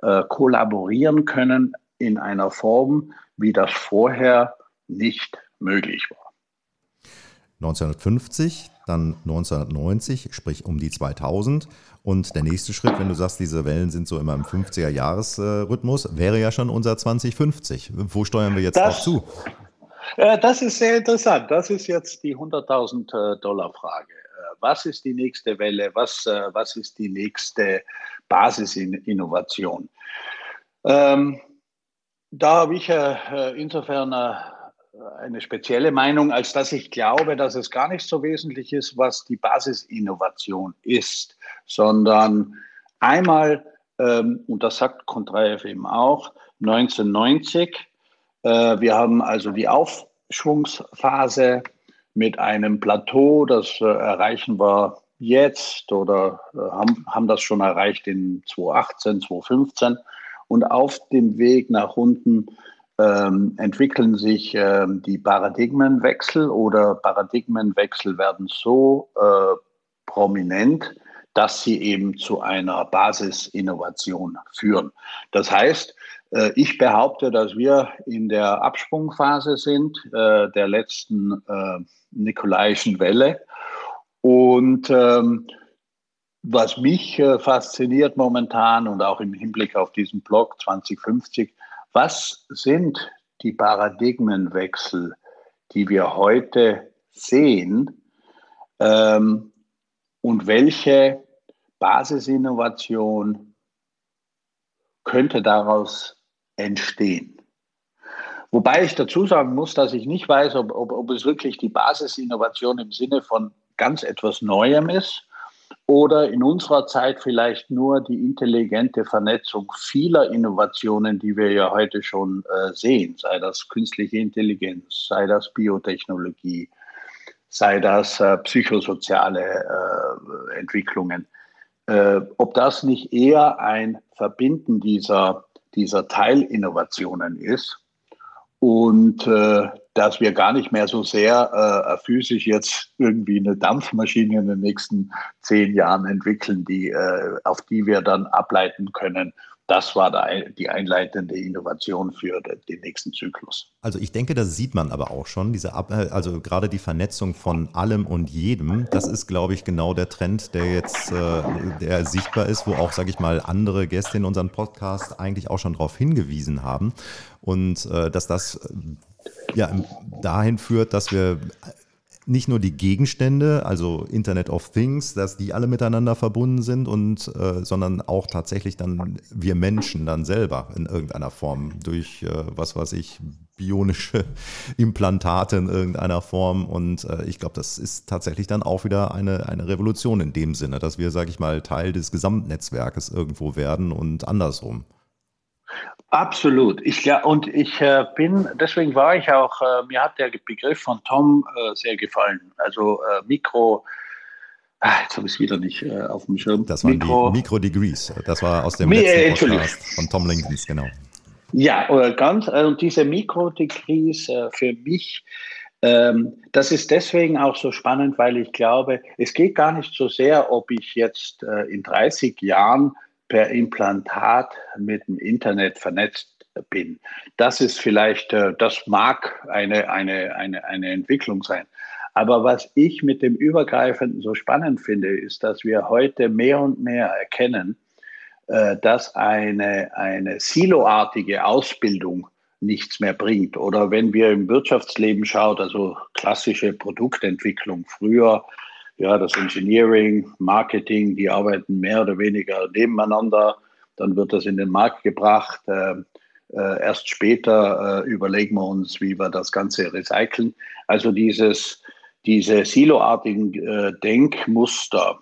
äh, kollaborieren können in einer Form, wie das vorher nicht möglich war. 1950, dann 1990, sprich um die 2000. Und der nächste Schritt, wenn du sagst, diese Wellen sind so immer im 50er-Jahres-Rhythmus, wäre ja schon unser 2050. Wo steuern wir jetzt das, drauf zu? Äh, das ist sehr interessant. Das ist jetzt die 100.000 äh, Dollar Frage. Äh, was ist die nächste Welle? Was, was ist die nächste Basisinnovation? Ähm, da habe ich insofern eine spezielle Meinung, als dass ich glaube, dass es gar nicht so wesentlich ist, was die Basisinnovation ist, sondern einmal, ähm, und das sagt Kontraev eben auch, 1990, äh, wir haben also die Aufschwungsphase mit einem Plateau, das äh, erreichen wir jetzt oder äh, haben, haben das schon erreicht in 2018, 2015 und auf dem Weg nach unten ähm, entwickeln sich ähm, die Paradigmenwechsel oder Paradigmenwechsel werden so äh, prominent, dass sie eben zu einer Basisinnovation führen. Das heißt, äh, ich behaupte, dass wir in der Absprungphase sind äh, der letzten äh, Nikolaischen Welle. Und ähm, was mich äh, fasziniert momentan und auch im Hinblick auf diesen Blog 2050, was sind die Paradigmenwechsel, die wir heute sehen ähm, und welche Basisinnovation könnte daraus entstehen? Wobei ich dazu sagen muss, dass ich nicht weiß, ob, ob, ob es wirklich die Basisinnovation im Sinne von ganz etwas Neuem ist oder in unserer Zeit vielleicht nur die intelligente Vernetzung vieler Innovationen, die wir ja heute schon äh, sehen, sei das künstliche Intelligenz, sei das Biotechnologie, sei das äh, psychosoziale äh, Entwicklungen. Äh, ob das nicht eher ein Verbinden dieser, dieser Teilinnovationen ist und äh, dass wir gar nicht mehr so sehr äh, physisch jetzt irgendwie eine Dampfmaschine in den nächsten zehn Jahren entwickeln, die, äh, auf die wir dann ableiten können, das war die einleitende Innovation für den nächsten Zyklus. Also ich denke, das sieht man aber auch schon, diese Ab also gerade die Vernetzung von allem und jedem, das ist, glaube ich, genau der Trend, der jetzt äh, der sichtbar ist, wo auch, sage ich mal, andere Gäste in unserem Podcast eigentlich auch schon darauf hingewiesen haben. Und äh, dass das ja dahin führt, dass wir nicht nur die Gegenstände, also Internet of Things, dass die alle miteinander verbunden sind und äh, sondern auch tatsächlich dann wir Menschen dann selber in irgendeiner Form durch äh, was weiß ich bionische Implantate in irgendeiner Form und äh, ich glaube, das ist tatsächlich dann auch wieder eine eine Revolution in dem Sinne, dass wir, sage ich mal, Teil des Gesamtnetzwerkes irgendwo werden und andersrum. Absolut. Ich, ja, und ich äh, bin, deswegen war ich auch, äh, mir hat der Begriff von Tom äh, sehr gefallen. Also äh, Mikro, ah, jetzt habe ich es wieder nicht äh, auf dem Schirm. Das waren Mikro, die Mikro Degrees. Das war aus dem Mi letzten Podcast von Tom Lincolns, genau. Ja, oder ganz, äh, und diese Mikro Degrees für mich, ähm, das ist deswegen auch so spannend, weil ich glaube, es geht gar nicht so sehr, ob ich jetzt in 30 Jahren per Implantat mit dem Internet vernetzt bin. Das ist vielleicht, äh, das mag eine, eine, eine, eine Entwicklung sein. Aber was ich mit dem Übergreifenden so spannend finde, ist, dass wir heute mehr und mehr erkennen, äh, dass eine, eine siloartige Ausbildung nichts mehr bringt. Oder wenn wir im Wirtschaftsleben schauen, also klassische Produktentwicklung früher, ja, das Engineering, Marketing, die arbeiten mehr oder weniger nebeneinander. Dann wird das in den Markt gebracht. Äh, äh, erst später äh, überlegen wir uns, wie wir das Ganze recyceln. Also dieses, diese siloartigen äh, Denkmuster,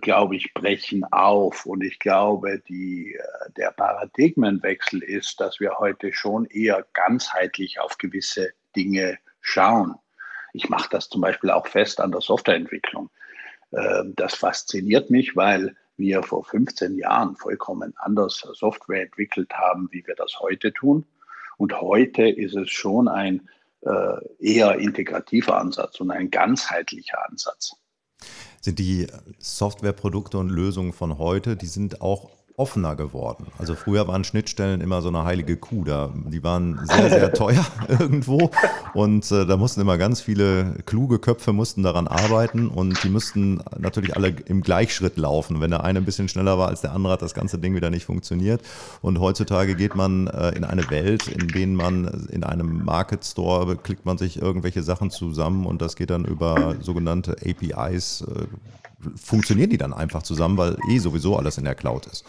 glaube ich, brechen auf. Und ich glaube, die, der Paradigmenwechsel ist, dass wir heute schon eher ganzheitlich auf gewisse Dinge schauen. Ich mache das zum Beispiel auch fest an der Softwareentwicklung. Ähm, das fasziniert mich, weil wir vor 15 Jahren vollkommen anders Software entwickelt haben, wie wir das heute tun. Und heute ist es schon ein äh, eher integrativer Ansatz und ein ganzheitlicher Ansatz. Sind die Softwareprodukte und Lösungen von heute, die sind auch offener geworden. Also früher waren Schnittstellen immer so eine heilige Kuh. Da, die waren sehr, sehr teuer irgendwo und äh, da mussten immer ganz viele kluge Köpfe mussten daran arbeiten und die mussten natürlich alle im Gleichschritt laufen. Wenn der eine ein bisschen schneller war als der andere, hat das ganze Ding wieder nicht funktioniert. Und heutzutage geht man äh, in eine Welt, in denen man in einem Market Store klickt man sich irgendwelche Sachen zusammen und das geht dann über sogenannte APIs. Äh, funktionieren die dann einfach zusammen, weil eh sowieso alles in der Cloud ist.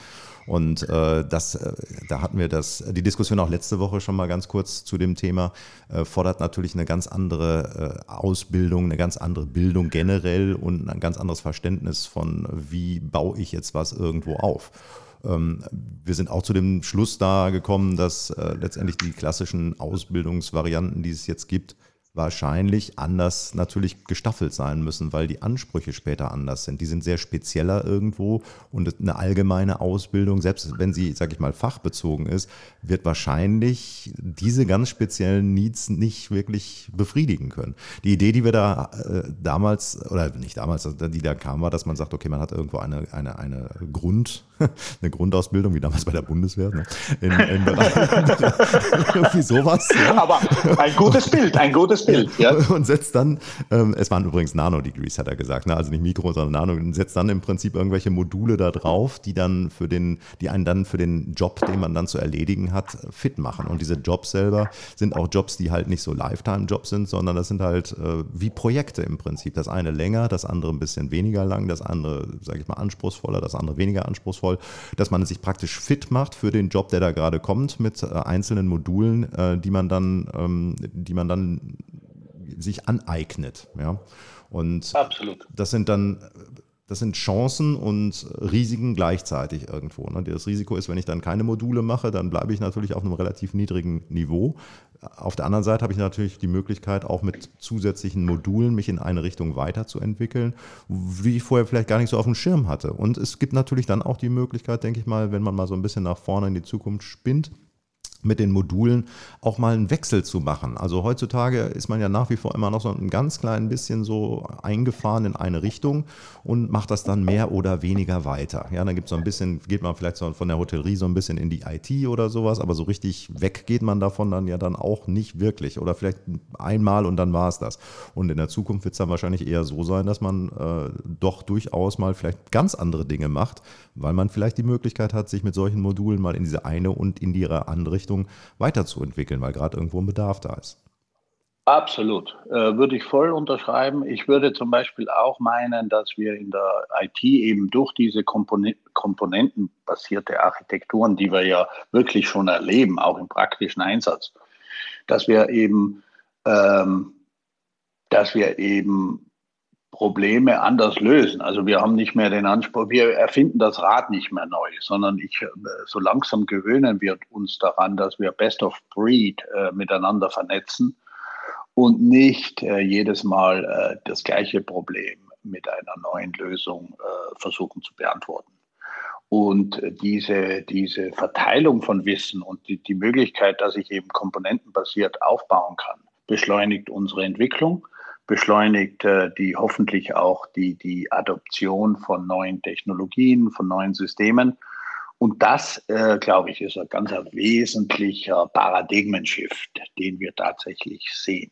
Und äh, das, äh, da hatten wir das, die Diskussion auch letzte Woche schon mal ganz kurz zu dem Thema, äh, fordert natürlich eine ganz andere äh, Ausbildung, eine ganz andere Bildung generell und ein ganz anderes Verständnis von, wie baue ich jetzt was irgendwo auf. Ähm, wir sind auch zu dem Schluss da gekommen, dass äh, letztendlich die klassischen Ausbildungsvarianten, die es jetzt gibt, wahrscheinlich anders natürlich gestaffelt sein müssen, weil die Ansprüche später anders sind. Die sind sehr spezieller irgendwo und eine allgemeine Ausbildung, selbst wenn sie, sage ich mal, fachbezogen ist, wird wahrscheinlich diese ganz speziellen Needs nicht wirklich befriedigen können. Die Idee, die wir da äh, damals, oder nicht damals, also die da kam, war, dass man sagt, okay, man hat irgendwo eine, eine, eine Grund, eine Grundausbildung, wie damals bei der Bundeswehr, ne? in, in Bereich, irgendwie sowas. Ja? Aber ein gutes Bild, ein gutes gutes Bild, ja. Und setzt dann, ähm, es waren übrigens Nanodegrees, hat er gesagt, ne? also nicht Mikro, sondern Nano, und setzt dann im Prinzip irgendwelche Module da drauf, die dann für den, die einen dann für den Job, den man dann zu erledigen hat, fit machen. Und diese Jobs selber sind auch Jobs, die halt nicht so Lifetime-Jobs sind, sondern das sind halt äh, wie Projekte im Prinzip. Das eine länger, das andere ein bisschen weniger lang, das andere, sage ich mal, anspruchsvoller, das andere weniger anspruchsvoll, dass man sich praktisch fit macht für den Job, der da gerade kommt, mit äh, einzelnen Modulen, äh, die man dann, ähm, die man dann sich aneignet. Ja? Und Absolut. das sind dann das sind Chancen und Risiken gleichzeitig irgendwo. Ne? Das Risiko ist, wenn ich dann keine Module mache, dann bleibe ich natürlich auf einem relativ niedrigen Niveau. Auf der anderen Seite habe ich natürlich die Möglichkeit, auch mit zusätzlichen Modulen mich in eine Richtung weiterzuentwickeln, wie ich vorher vielleicht gar nicht so auf dem Schirm hatte. Und es gibt natürlich dann auch die Möglichkeit, denke ich mal, wenn man mal so ein bisschen nach vorne in die Zukunft spinnt, mit den Modulen auch mal einen Wechsel zu machen. Also heutzutage ist man ja nach wie vor immer noch so ein ganz klein bisschen so eingefahren in eine Richtung und macht das dann mehr oder weniger weiter. Ja, dann gibt es so ein bisschen, geht man vielleicht so von der Hotellerie so ein bisschen in die IT oder sowas, aber so richtig weg geht man davon dann ja dann auch nicht wirklich oder vielleicht einmal und dann war es das. Und in der Zukunft wird es dann wahrscheinlich eher so sein, dass man äh, doch durchaus mal vielleicht ganz andere Dinge macht, weil man vielleicht die Möglichkeit hat, sich mit solchen Modulen mal in diese eine und in die andere Richtung weiterzuentwickeln, weil gerade irgendwo ein Bedarf da ist. Absolut, äh, würde ich voll unterschreiben. Ich würde zum Beispiel auch meinen, dass wir in der IT eben durch diese Komponen komponentenbasierte Architekturen, die wir ja wirklich schon erleben, auch im praktischen Einsatz, dass wir eben, ähm, dass wir eben Probleme anders lösen. Also wir haben nicht mehr den Anspruch, wir erfinden das Rad nicht mehr neu, sondern ich, äh, so langsam gewöhnen wir uns daran, dass wir Best of Breed äh, miteinander vernetzen und nicht äh, jedes Mal äh, das gleiche Problem mit einer neuen Lösung äh, versuchen zu beantworten. Und diese, diese Verteilung von Wissen und die, die Möglichkeit, dass ich eben komponentenbasiert aufbauen kann, beschleunigt unsere Entwicklung beschleunigt äh, die hoffentlich auch die, die Adoption von neuen Technologien, von neuen Systemen. Und das, äh, glaube ich, ist ein ganz wesentlicher Paradigmenshift, den wir tatsächlich sehen.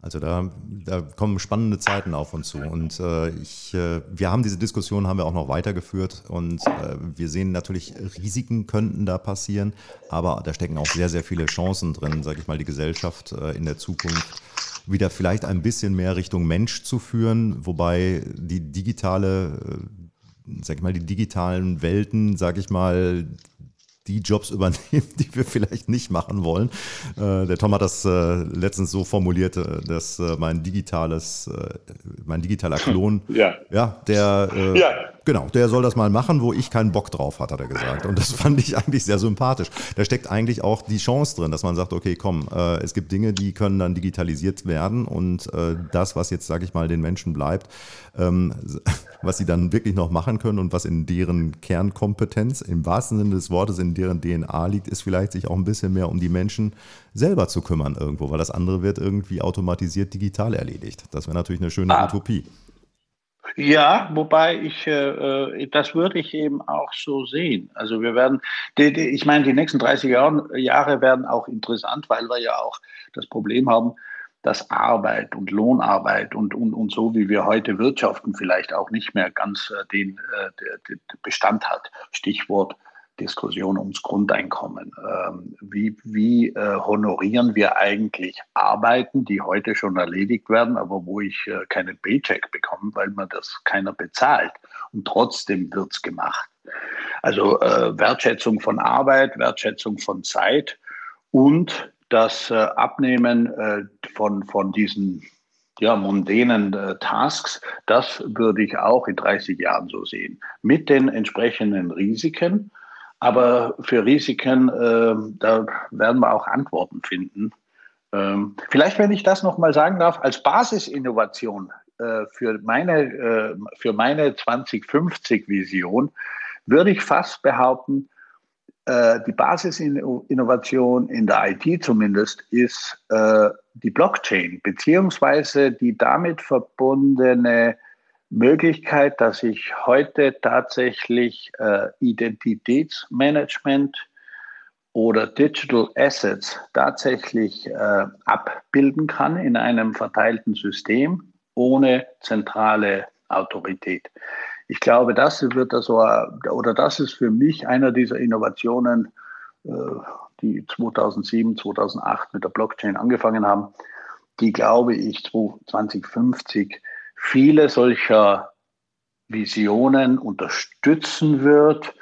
Also da, da kommen spannende Zeiten auf uns zu. Und äh, ich, äh, wir haben diese Diskussion haben wir auch noch weitergeführt. Und äh, wir sehen natürlich, Risiken könnten da passieren, aber da stecken auch sehr, sehr viele Chancen drin, sage ich mal, die Gesellschaft äh, in der Zukunft wieder vielleicht ein bisschen mehr Richtung Mensch zu führen, wobei die digitale, äh, sag ich mal, die digitalen Welten, sag ich mal, die Jobs übernehmen, die wir vielleicht nicht machen wollen. Äh, der Tom hat das äh, letztens so formuliert, äh, dass mein digitales, mein digitaler Klon, ja, ja der ja. Genau, der soll das mal machen, wo ich keinen Bock drauf hat, hat er gesagt. Und das fand ich eigentlich sehr sympathisch. Da steckt eigentlich auch die Chance drin, dass man sagt, okay, komm, äh, es gibt Dinge, die können dann digitalisiert werden und äh, das, was jetzt, sage ich mal, den Menschen bleibt, ähm, was sie dann wirklich noch machen können und was in deren Kernkompetenz, im wahrsten Sinne des Wortes, in deren DNA liegt, ist vielleicht sich auch ein bisschen mehr um die Menschen selber zu kümmern irgendwo, weil das andere wird irgendwie automatisiert digital erledigt. Das wäre natürlich eine schöne ah. Utopie. Ja, wobei ich, äh, äh, das würde ich eben auch so sehen. Also wir werden, die, die, ich meine, die nächsten 30 Jahr, Jahre werden auch interessant, weil wir ja auch das Problem haben, dass Arbeit und Lohnarbeit und, und, und so, wie wir heute wirtschaften, vielleicht auch nicht mehr ganz äh, den, äh, den Bestand hat. Stichwort Diskussion ums Grundeinkommen. Ähm, wie wie äh, honorieren wir eigentlich Arbeiten, die heute schon erledigt werden, aber wo ich äh, keinen Paycheck bekomme, weil mir das keiner bezahlt und trotzdem wird es gemacht. Also äh, Wertschätzung von Arbeit, Wertschätzung von Zeit und das äh, Abnehmen äh, von, von diesen ja, mundänen äh, Tasks, das würde ich auch in 30 Jahren so sehen. Mit den entsprechenden Risiken, aber für Risiken, äh, da werden wir auch Antworten finden. Ähm, vielleicht, wenn ich das nochmal sagen darf, als Basisinnovation äh, für meine, äh, für meine 2050-Vision würde ich fast behaupten, äh, die Basisinnovation in der IT zumindest ist äh, die Blockchain, beziehungsweise die damit verbundene Möglichkeit, dass ich heute tatsächlich äh, Identitätsmanagement oder Digital Assets tatsächlich äh, abbilden kann in einem verteilten System ohne zentrale Autorität. Ich glaube, das wird also, oder das ist für mich einer dieser Innovationen, äh, die 2007, 2008 mit der Blockchain angefangen haben, die glaube ich 2050 viele solcher Visionen unterstützen wird,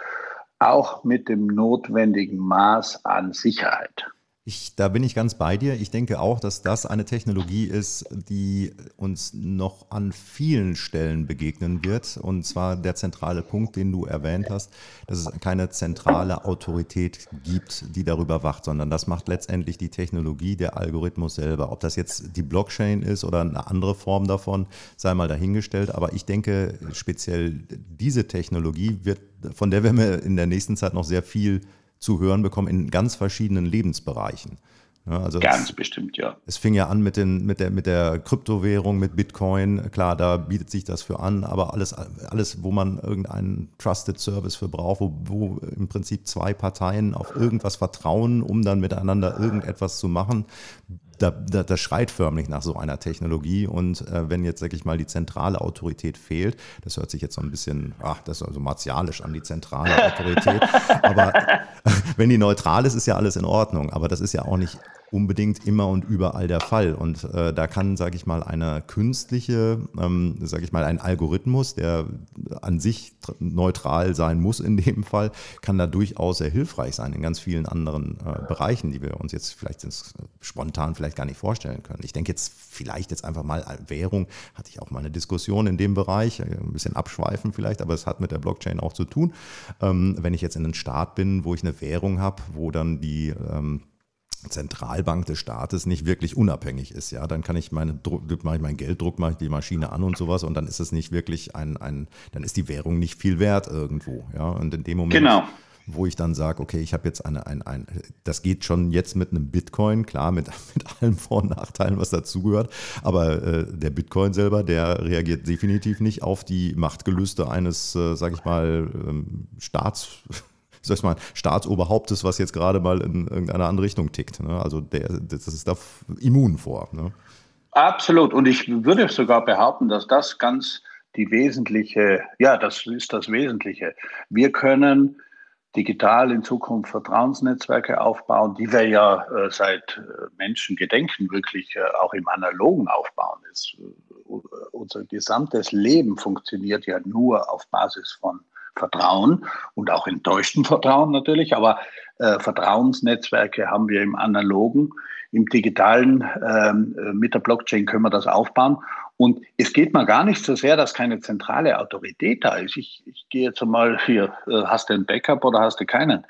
auch mit dem notwendigen Maß an Sicherheit. Ich, da bin ich ganz bei dir. Ich denke auch, dass das eine Technologie ist, die uns noch an vielen Stellen begegnen wird. Und zwar der zentrale Punkt, den du erwähnt hast, dass es keine zentrale Autorität gibt, die darüber wacht, sondern das macht letztendlich die Technologie, der Algorithmus selber. Ob das jetzt die Blockchain ist oder eine andere Form davon, sei mal dahingestellt. Aber ich denke, speziell diese Technologie wird, von der werden wir in der nächsten Zeit noch sehr viel zu hören bekommen in ganz verschiedenen Lebensbereichen. Ja, also Ganz es, bestimmt, ja. Es fing ja an mit, den, mit, der, mit der Kryptowährung, mit Bitcoin. Klar, da bietet sich das für an, aber alles, alles wo man irgendeinen Trusted Service für braucht, wo, wo im Prinzip zwei Parteien auf irgendwas vertrauen, um dann miteinander irgendetwas zu machen, da, da, das schreit förmlich nach so einer Technologie. Und äh, wenn jetzt, sag ich mal, die zentrale Autorität fehlt, das hört sich jetzt so ein bisschen, ach, das ist also martialisch an, die zentrale Autorität. aber wenn die neutral ist, ist ja alles in Ordnung. Aber das ist ja auch nicht unbedingt immer und überall der Fall. Und äh, da kann, sage ich mal, eine künstliche, ähm, sage ich mal, ein Algorithmus, der an sich neutral sein muss in dem Fall, kann da durchaus sehr hilfreich sein in ganz vielen anderen äh, Bereichen, die wir uns jetzt vielleicht spontan vielleicht gar nicht vorstellen können. Ich denke jetzt vielleicht jetzt einfach mal Währung, hatte ich auch mal eine Diskussion in dem Bereich, äh, ein bisschen abschweifen vielleicht, aber es hat mit der Blockchain auch zu tun. Ähm, wenn ich jetzt in einem Staat bin, wo ich eine Währung habe, wo dann die ähm, Zentralbank des Staates nicht wirklich unabhängig ist, ja, dann kann ich meine mache ich mein Geld, druck mache ich die Maschine an und sowas und dann ist es nicht wirklich ein, ein dann ist die Währung nicht viel wert irgendwo, ja, und in dem Moment, genau. wo ich dann sage, okay, ich habe jetzt eine, ein, ein, das geht schon jetzt mit einem Bitcoin, klar, mit, mit allen Vor- und Nachteilen, was dazugehört, aber äh, der Bitcoin selber, der reagiert definitiv nicht auf die Machtgelüste eines, äh, sage ich mal, ähm, Staats sag ich mal, Staatsoberhauptes, was jetzt gerade mal in irgendeine andere Richtung tickt. Ne? Also der, das ist da immun vor. Ne? Absolut. Und ich würde sogar behaupten, dass das ganz die wesentliche, ja, das ist das Wesentliche. Wir können digital in Zukunft Vertrauensnetzwerke aufbauen, die wir ja äh, seit äh, Menschengedenken wirklich äh, auch im Analogen aufbauen. Es, äh, unser gesamtes Leben funktioniert ja nur auf Basis von Vertrauen und auch enttäuschten Vertrauen natürlich. Aber Äh, Vertrauensnetzwerke haben wir im analogen, im digitalen. Ähm, äh, mit der Blockchain können wir das aufbauen. Und es geht mal gar nicht so sehr, dass keine zentrale Autorität da ist. Ich, ich gehe jetzt einmal hier, äh, hast du ein Backup oder hast du keinen?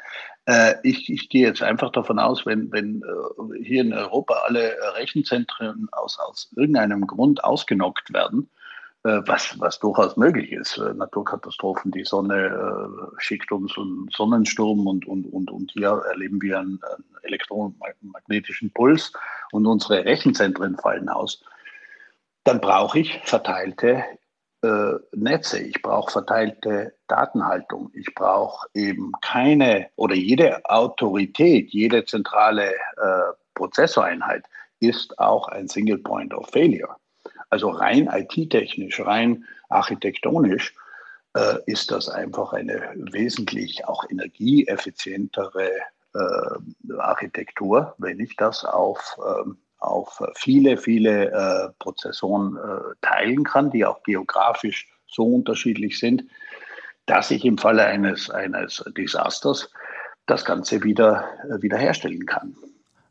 Äh, ich, ich gehe jetzt einfach davon aus, wenn, wenn äh, hier in Europa alle Rechenzentren aus, aus irgendeinem Grund ausgenockt werden, was, was durchaus möglich ist. Äh, Naturkatastrophen, die Sonne äh, schickt uns einen Sonnensturm und, und, und, und hier erleben wir einen, einen elektromagnetischen Puls und unsere Rechenzentren fallen aus dann brauche ich verteilte äh, Netze, ich brauche verteilte Datenhaltung, ich brauche eben keine oder jede Autorität, jede zentrale äh, Prozessoreinheit ist auch ein Single Point of Failure. Also rein IT-technisch, rein architektonisch äh, ist das einfach eine wesentlich auch energieeffizientere äh, Architektur, wenn ich das auf ähm, auf viele, viele äh, Prozessoren äh, teilen kann, die auch geografisch so unterschiedlich sind, dass ich im Falle eines, eines Desasters das Ganze wieder äh, wiederherstellen kann.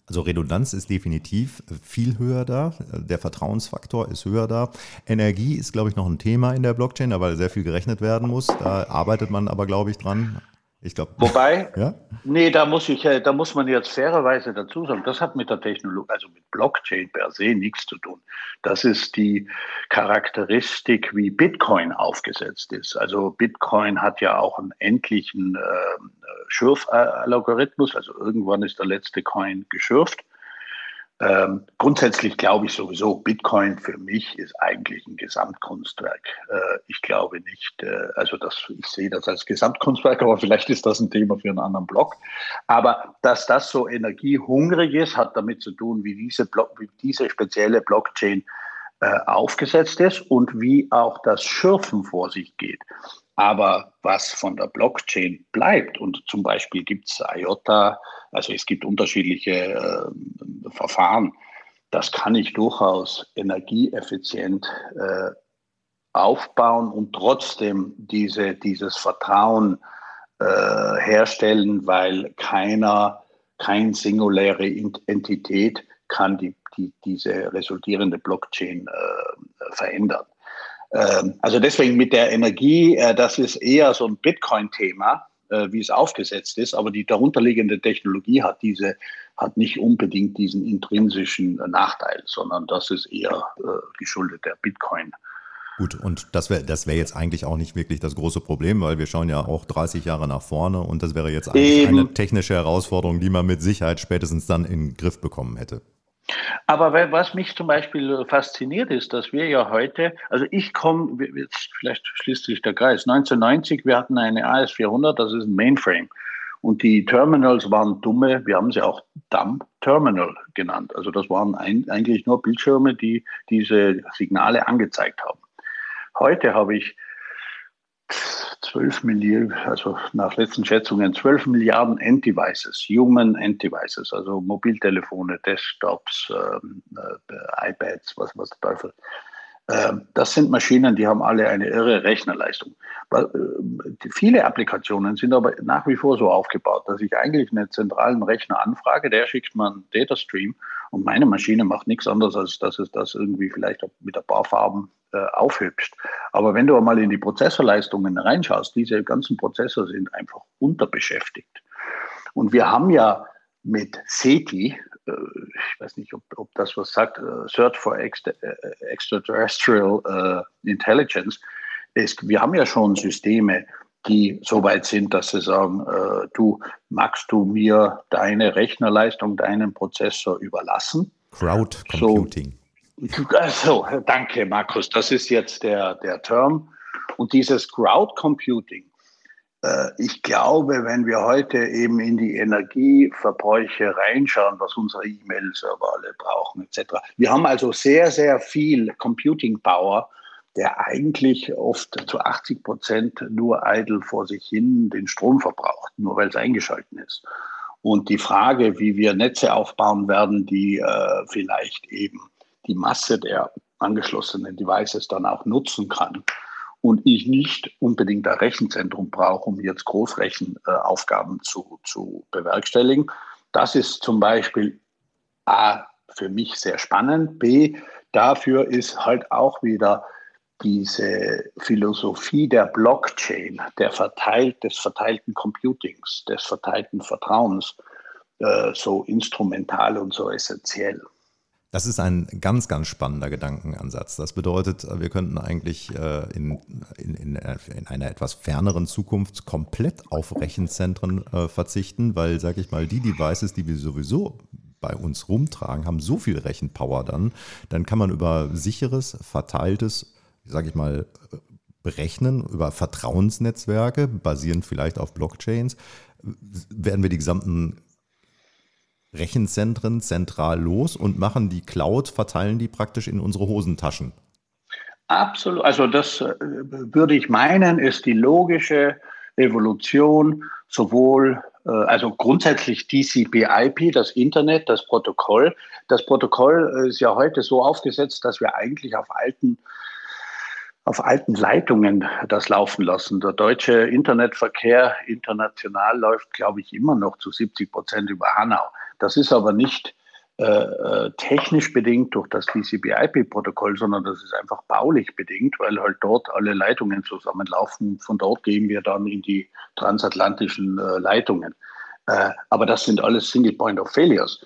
Also Redundanz ist definitiv viel höher da, der Vertrauensfaktor ist höher da. Energie ist, glaube ich, noch ein Thema in der Blockchain, weil sehr viel gerechnet werden muss. Da arbeitet man aber, glaube ich, dran. Ich glaube. Wobei, ja? nee, da muss ich, äh, da muss man jetzt fairerweise dazu sagen, das hat mit der Technologie, also mit Blockchain per se nichts zu tun. Das ist die Charakteristik, wie Bitcoin aufgesetzt ist. Also Bitcoin hat ja auch einen endlichen äh, Schürfalgorithmus, also irgendwann ist der letzte Coin geschürft. Ähm, grundsätzlich glaube ich sowieso, Bitcoin für mich ist eigentlich ein Gesamtkunstwerk. Äh, ich glaube nicht, äh, also das, ich sehe das als Gesamtkunstwerk, aber vielleicht ist das ein Thema für einen anderen Blog. Aber dass das so energiehungrig ist, hat damit zu tun, wie diese, Block, wie diese spezielle Blockchain äh, aufgesetzt ist und wie auch das Schürfen vor sich geht. Aber was von der Blockchain bleibt, und zum Beispiel gibt es IOTA, also es gibt unterschiedliche äh, Verfahren, das kann ich durchaus energieeffizient äh, aufbauen und trotzdem diese, dieses Vertrauen äh, herstellen, weil keiner, kein singuläre Entität kann die, die, diese resultierende Blockchain äh, verändern. Ähm, also deswegen mit der Energie, äh, das ist eher so ein Bitcoin-Thema, äh, wie es aufgesetzt ist, aber die darunterliegende Technologie hat diese hat nicht unbedingt diesen intrinsischen Nachteil, sondern das ist eher äh, geschuldet der Bitcoin. Gut, und das wäre das wär jetzt eigentlich auch nicht wirklich das große Problem, weil wir schauen ja auch 30 Jahre nach vorne und das wäre jetzt eigentlich Eben. eine technische Herausforderung, die man mit Sicherheit spätestens dann in den Griff bekommen hätte. Aber was mich zum Beispiel fasziniert ist, dass wir ja heute, also ich komme, vielleicht schließt sich der Kreis, 1990, wir hatten eine AS400, das ist ein Mainframe. Und die Terminals waren dumme, wir haben sie auch Dumb Terminal genannt. Also das waren ein, eigentlich nur Bildschirme, die diese Signale angezeigt haben. Heute habe ich 12 Milliarden, also nach letzten Schätzungen 12 Milliarden End-Devices, Human End-Devices, also Mobiltelefone, Desktops, ähm, äh, iPads, was, was der Teufel. Ähm, das sind Maschinen, die haben alle eine irre Rechnerleistung. Äh, viele Applikationen sind aber nach wie vor so aufgebaut, dass ich eigentlich einen zentralen Rechner anfrage, der schickt mir einen Datastream und meine Maschine macht nichts anderes, als dass es das irgendwie vielleicht mit ein paar Farben äh, aufhübscht. Aber wenn du einmal in die Prozessorleistungen reinschaust, diese ganzen Prozessor sind einfach unterbeschäftigt. Und wir haben ja mit SETI, äh, ich weiß nicht, ob, ob das was sagt, äh, Search for Extra, Extraterrestrial Intelligence, ist, wir haben ja schon Systeme, die so weit sind, dass sie sagen, äh, du magst du mir deine Rechnerleistung, deinen Prozessor überlassen? Crowd Computing. So, also, danke, Markus. Das ist jetzt der, der Term. Und dieses Crowd Computing, äh, ich glaube, wenn wir heute eben in die Energieverbräuche reinschauen, was unsere E-Mail-Server alle brauchen, etc. Wir haben also sehr, sehr viel Computing Power, der eigentlich oft zu 80 Prozent nur idle vor sich hin den Strom verbraucht, nur weil es eingeschalten ist. Und die Frage, wie wir Netze aufbauen werden, die äh, vielleicht eben die Masse der angeschlossenen Devices dann auch nutzen kann und ich nicht unbedingt ein Rechenzentrum brauche, um jetzt Großrechenaufgaben zu, zu bewerkstelligen. Das ist zum Beispiel A, für mich sehr spannend. B, dafür ist halt auch wieder diese Philosophie der Blockchain, der verteilt, des verteilten Computings, des verteilten Vertrauens äh, so instrumental und so essentiell. Das ist ein ganz, ganz spannender Gedankenansatz. Das bedeutet, wir könnten eigentlich äh, in, in, in, einer etwas ferneren Zukunft komplett auf Rechenzentren äh, verzichten, weil, sage ich mal, die Devices, die wir sowieso bei uns rumtragen, haben so viel Rechenpower dann, dann kann man über sicheres, verteiltes, sage ich mal, berechnen, über Vertrauensnetzwerke, basierend vielleicht auf Blockchains, werden wir die gesamten Rechenzentren zentral los und machen die Cloud, verteilen die praktisch in unsere Hosentaschen. Absolut. Also das äh, würde ich meinen, ist die logische Evolution sowohl, äh, also grundsätzlich TCP/IP, das Internet, das Protokoll. Das Protokoll ist ja heute so aufgesetzt, dass wir eigentlich auf alten auf alten Leitungen das laufen lassen. Der deutsche Internetverkehr international läuft, glaube ich, immer noch zu 70 Prozent über Hanau. Das ist aber nicht äh, äh technisch bedingt durch das TCP/IP-Protokoll, sondern das ist einfach baulich bedingt, weil halt dort alle Leitungen zusammenlaufen. Von dort gehen wir dann in die transatlantischen äh, Leitungen. Äh, aber das sind alles Single Point of Failures.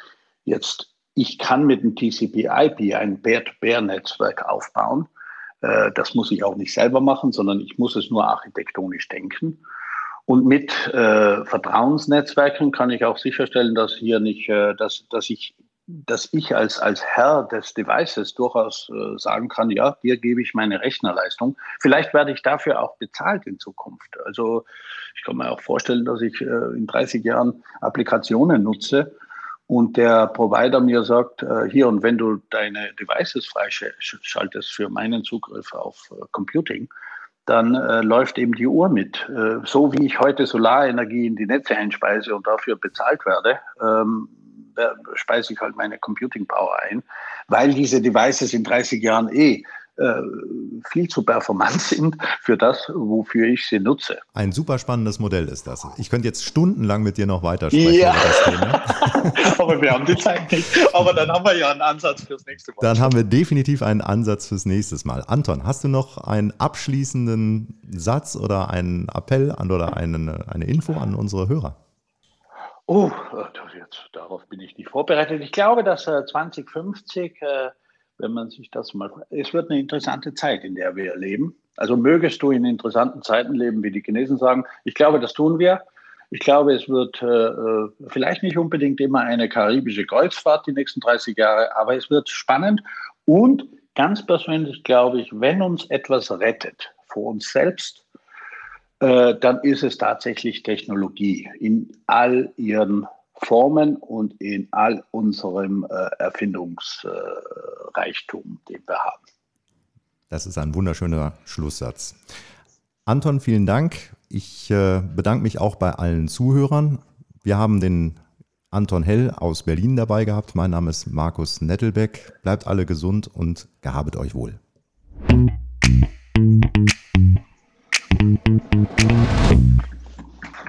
Jetzt, ich kann mit dem TCP/IP ein Peer-to-Peer-Netzwerk aufbauen. Äh, das muss ich auch nicht selber machen, sondern ich muss es nur architektonisch denken. Und mit äh, Vertrauensnetzwerken kann ich auch sicherstellen, dass hier nicht, äh, dass, dass ich, dass ich als, als Herr des Devices durchaus äh, sagen kann, ja, dir gebe ich meine Rechnerleistung. Vielleicht werde ich dafür auch bezahlt in Zukunft. Also ich kann mir auch vorstellen, dass ich äh, in 30 Jahren Applikationen nutze und der Provider mir sagt, äh, hier und wenn du deine Devices freischaltest für meinen Zugriff auf äh, Computing, dann äh, läuft eben die Uhr mit. Äh, so wie ich heute Solarenergie in die Netze einspeise und dafür bezahlt werde, ähm, speise ich halt meine Computing Power ein, weil diese Devices in 30 Jahren eh äh, viel zu performant sind für das, wofür ich sie nutze. Ein super spannendes Modell ist das. Ich könnte jetzt stundenlang mit dir noch weitersprechen ja. über das Thema. Aber wir haben die Zeit nicht. Aber dann haben wir ja einen Ansatz fürs nächste Mal. Dann haben wir definitiv einen Ansatz fürs nächste Mal. Anton, hast du noch einen abschließenden Satz oder einen Appell an oder eine, eine Info an unsere Hörer? Oh, jetzt, darauf bin ich nicht vorbereitet. Ich glaube, dass äh, 2050 äh, wenn man sich das mal. Es wird eine interessante Zeit, in der wir leben. Also mögest du in interessanten Zeiten leben, wie die Chinesen sagen. Ich glaube, das tun wir. Ich glaube, es wird äh, vielleicht nicht unbedingt immer eine karibische Kreuzfahrt die nächsten 30 Jahre, aber es wird spannend. Und ganz persönlich glaube ich, wenn uns etwas rettet vor uns selbst, äh, dann ist es tatsächlich Technologie in all ihren Formen und in all unserem äh, Erfindungsreichtum, den wir haben. Das ist ein wunderschöner Schlusssatz. Anton, vielen Dank. Ich äh, bedanke mich auch bei allen Zuhörern. Wir haben den Anton Hell aus Berlin dabei gehabt. Mein Name ist Markus Nettelbeck. Bleibt alle gesund und gehabet euch wohl.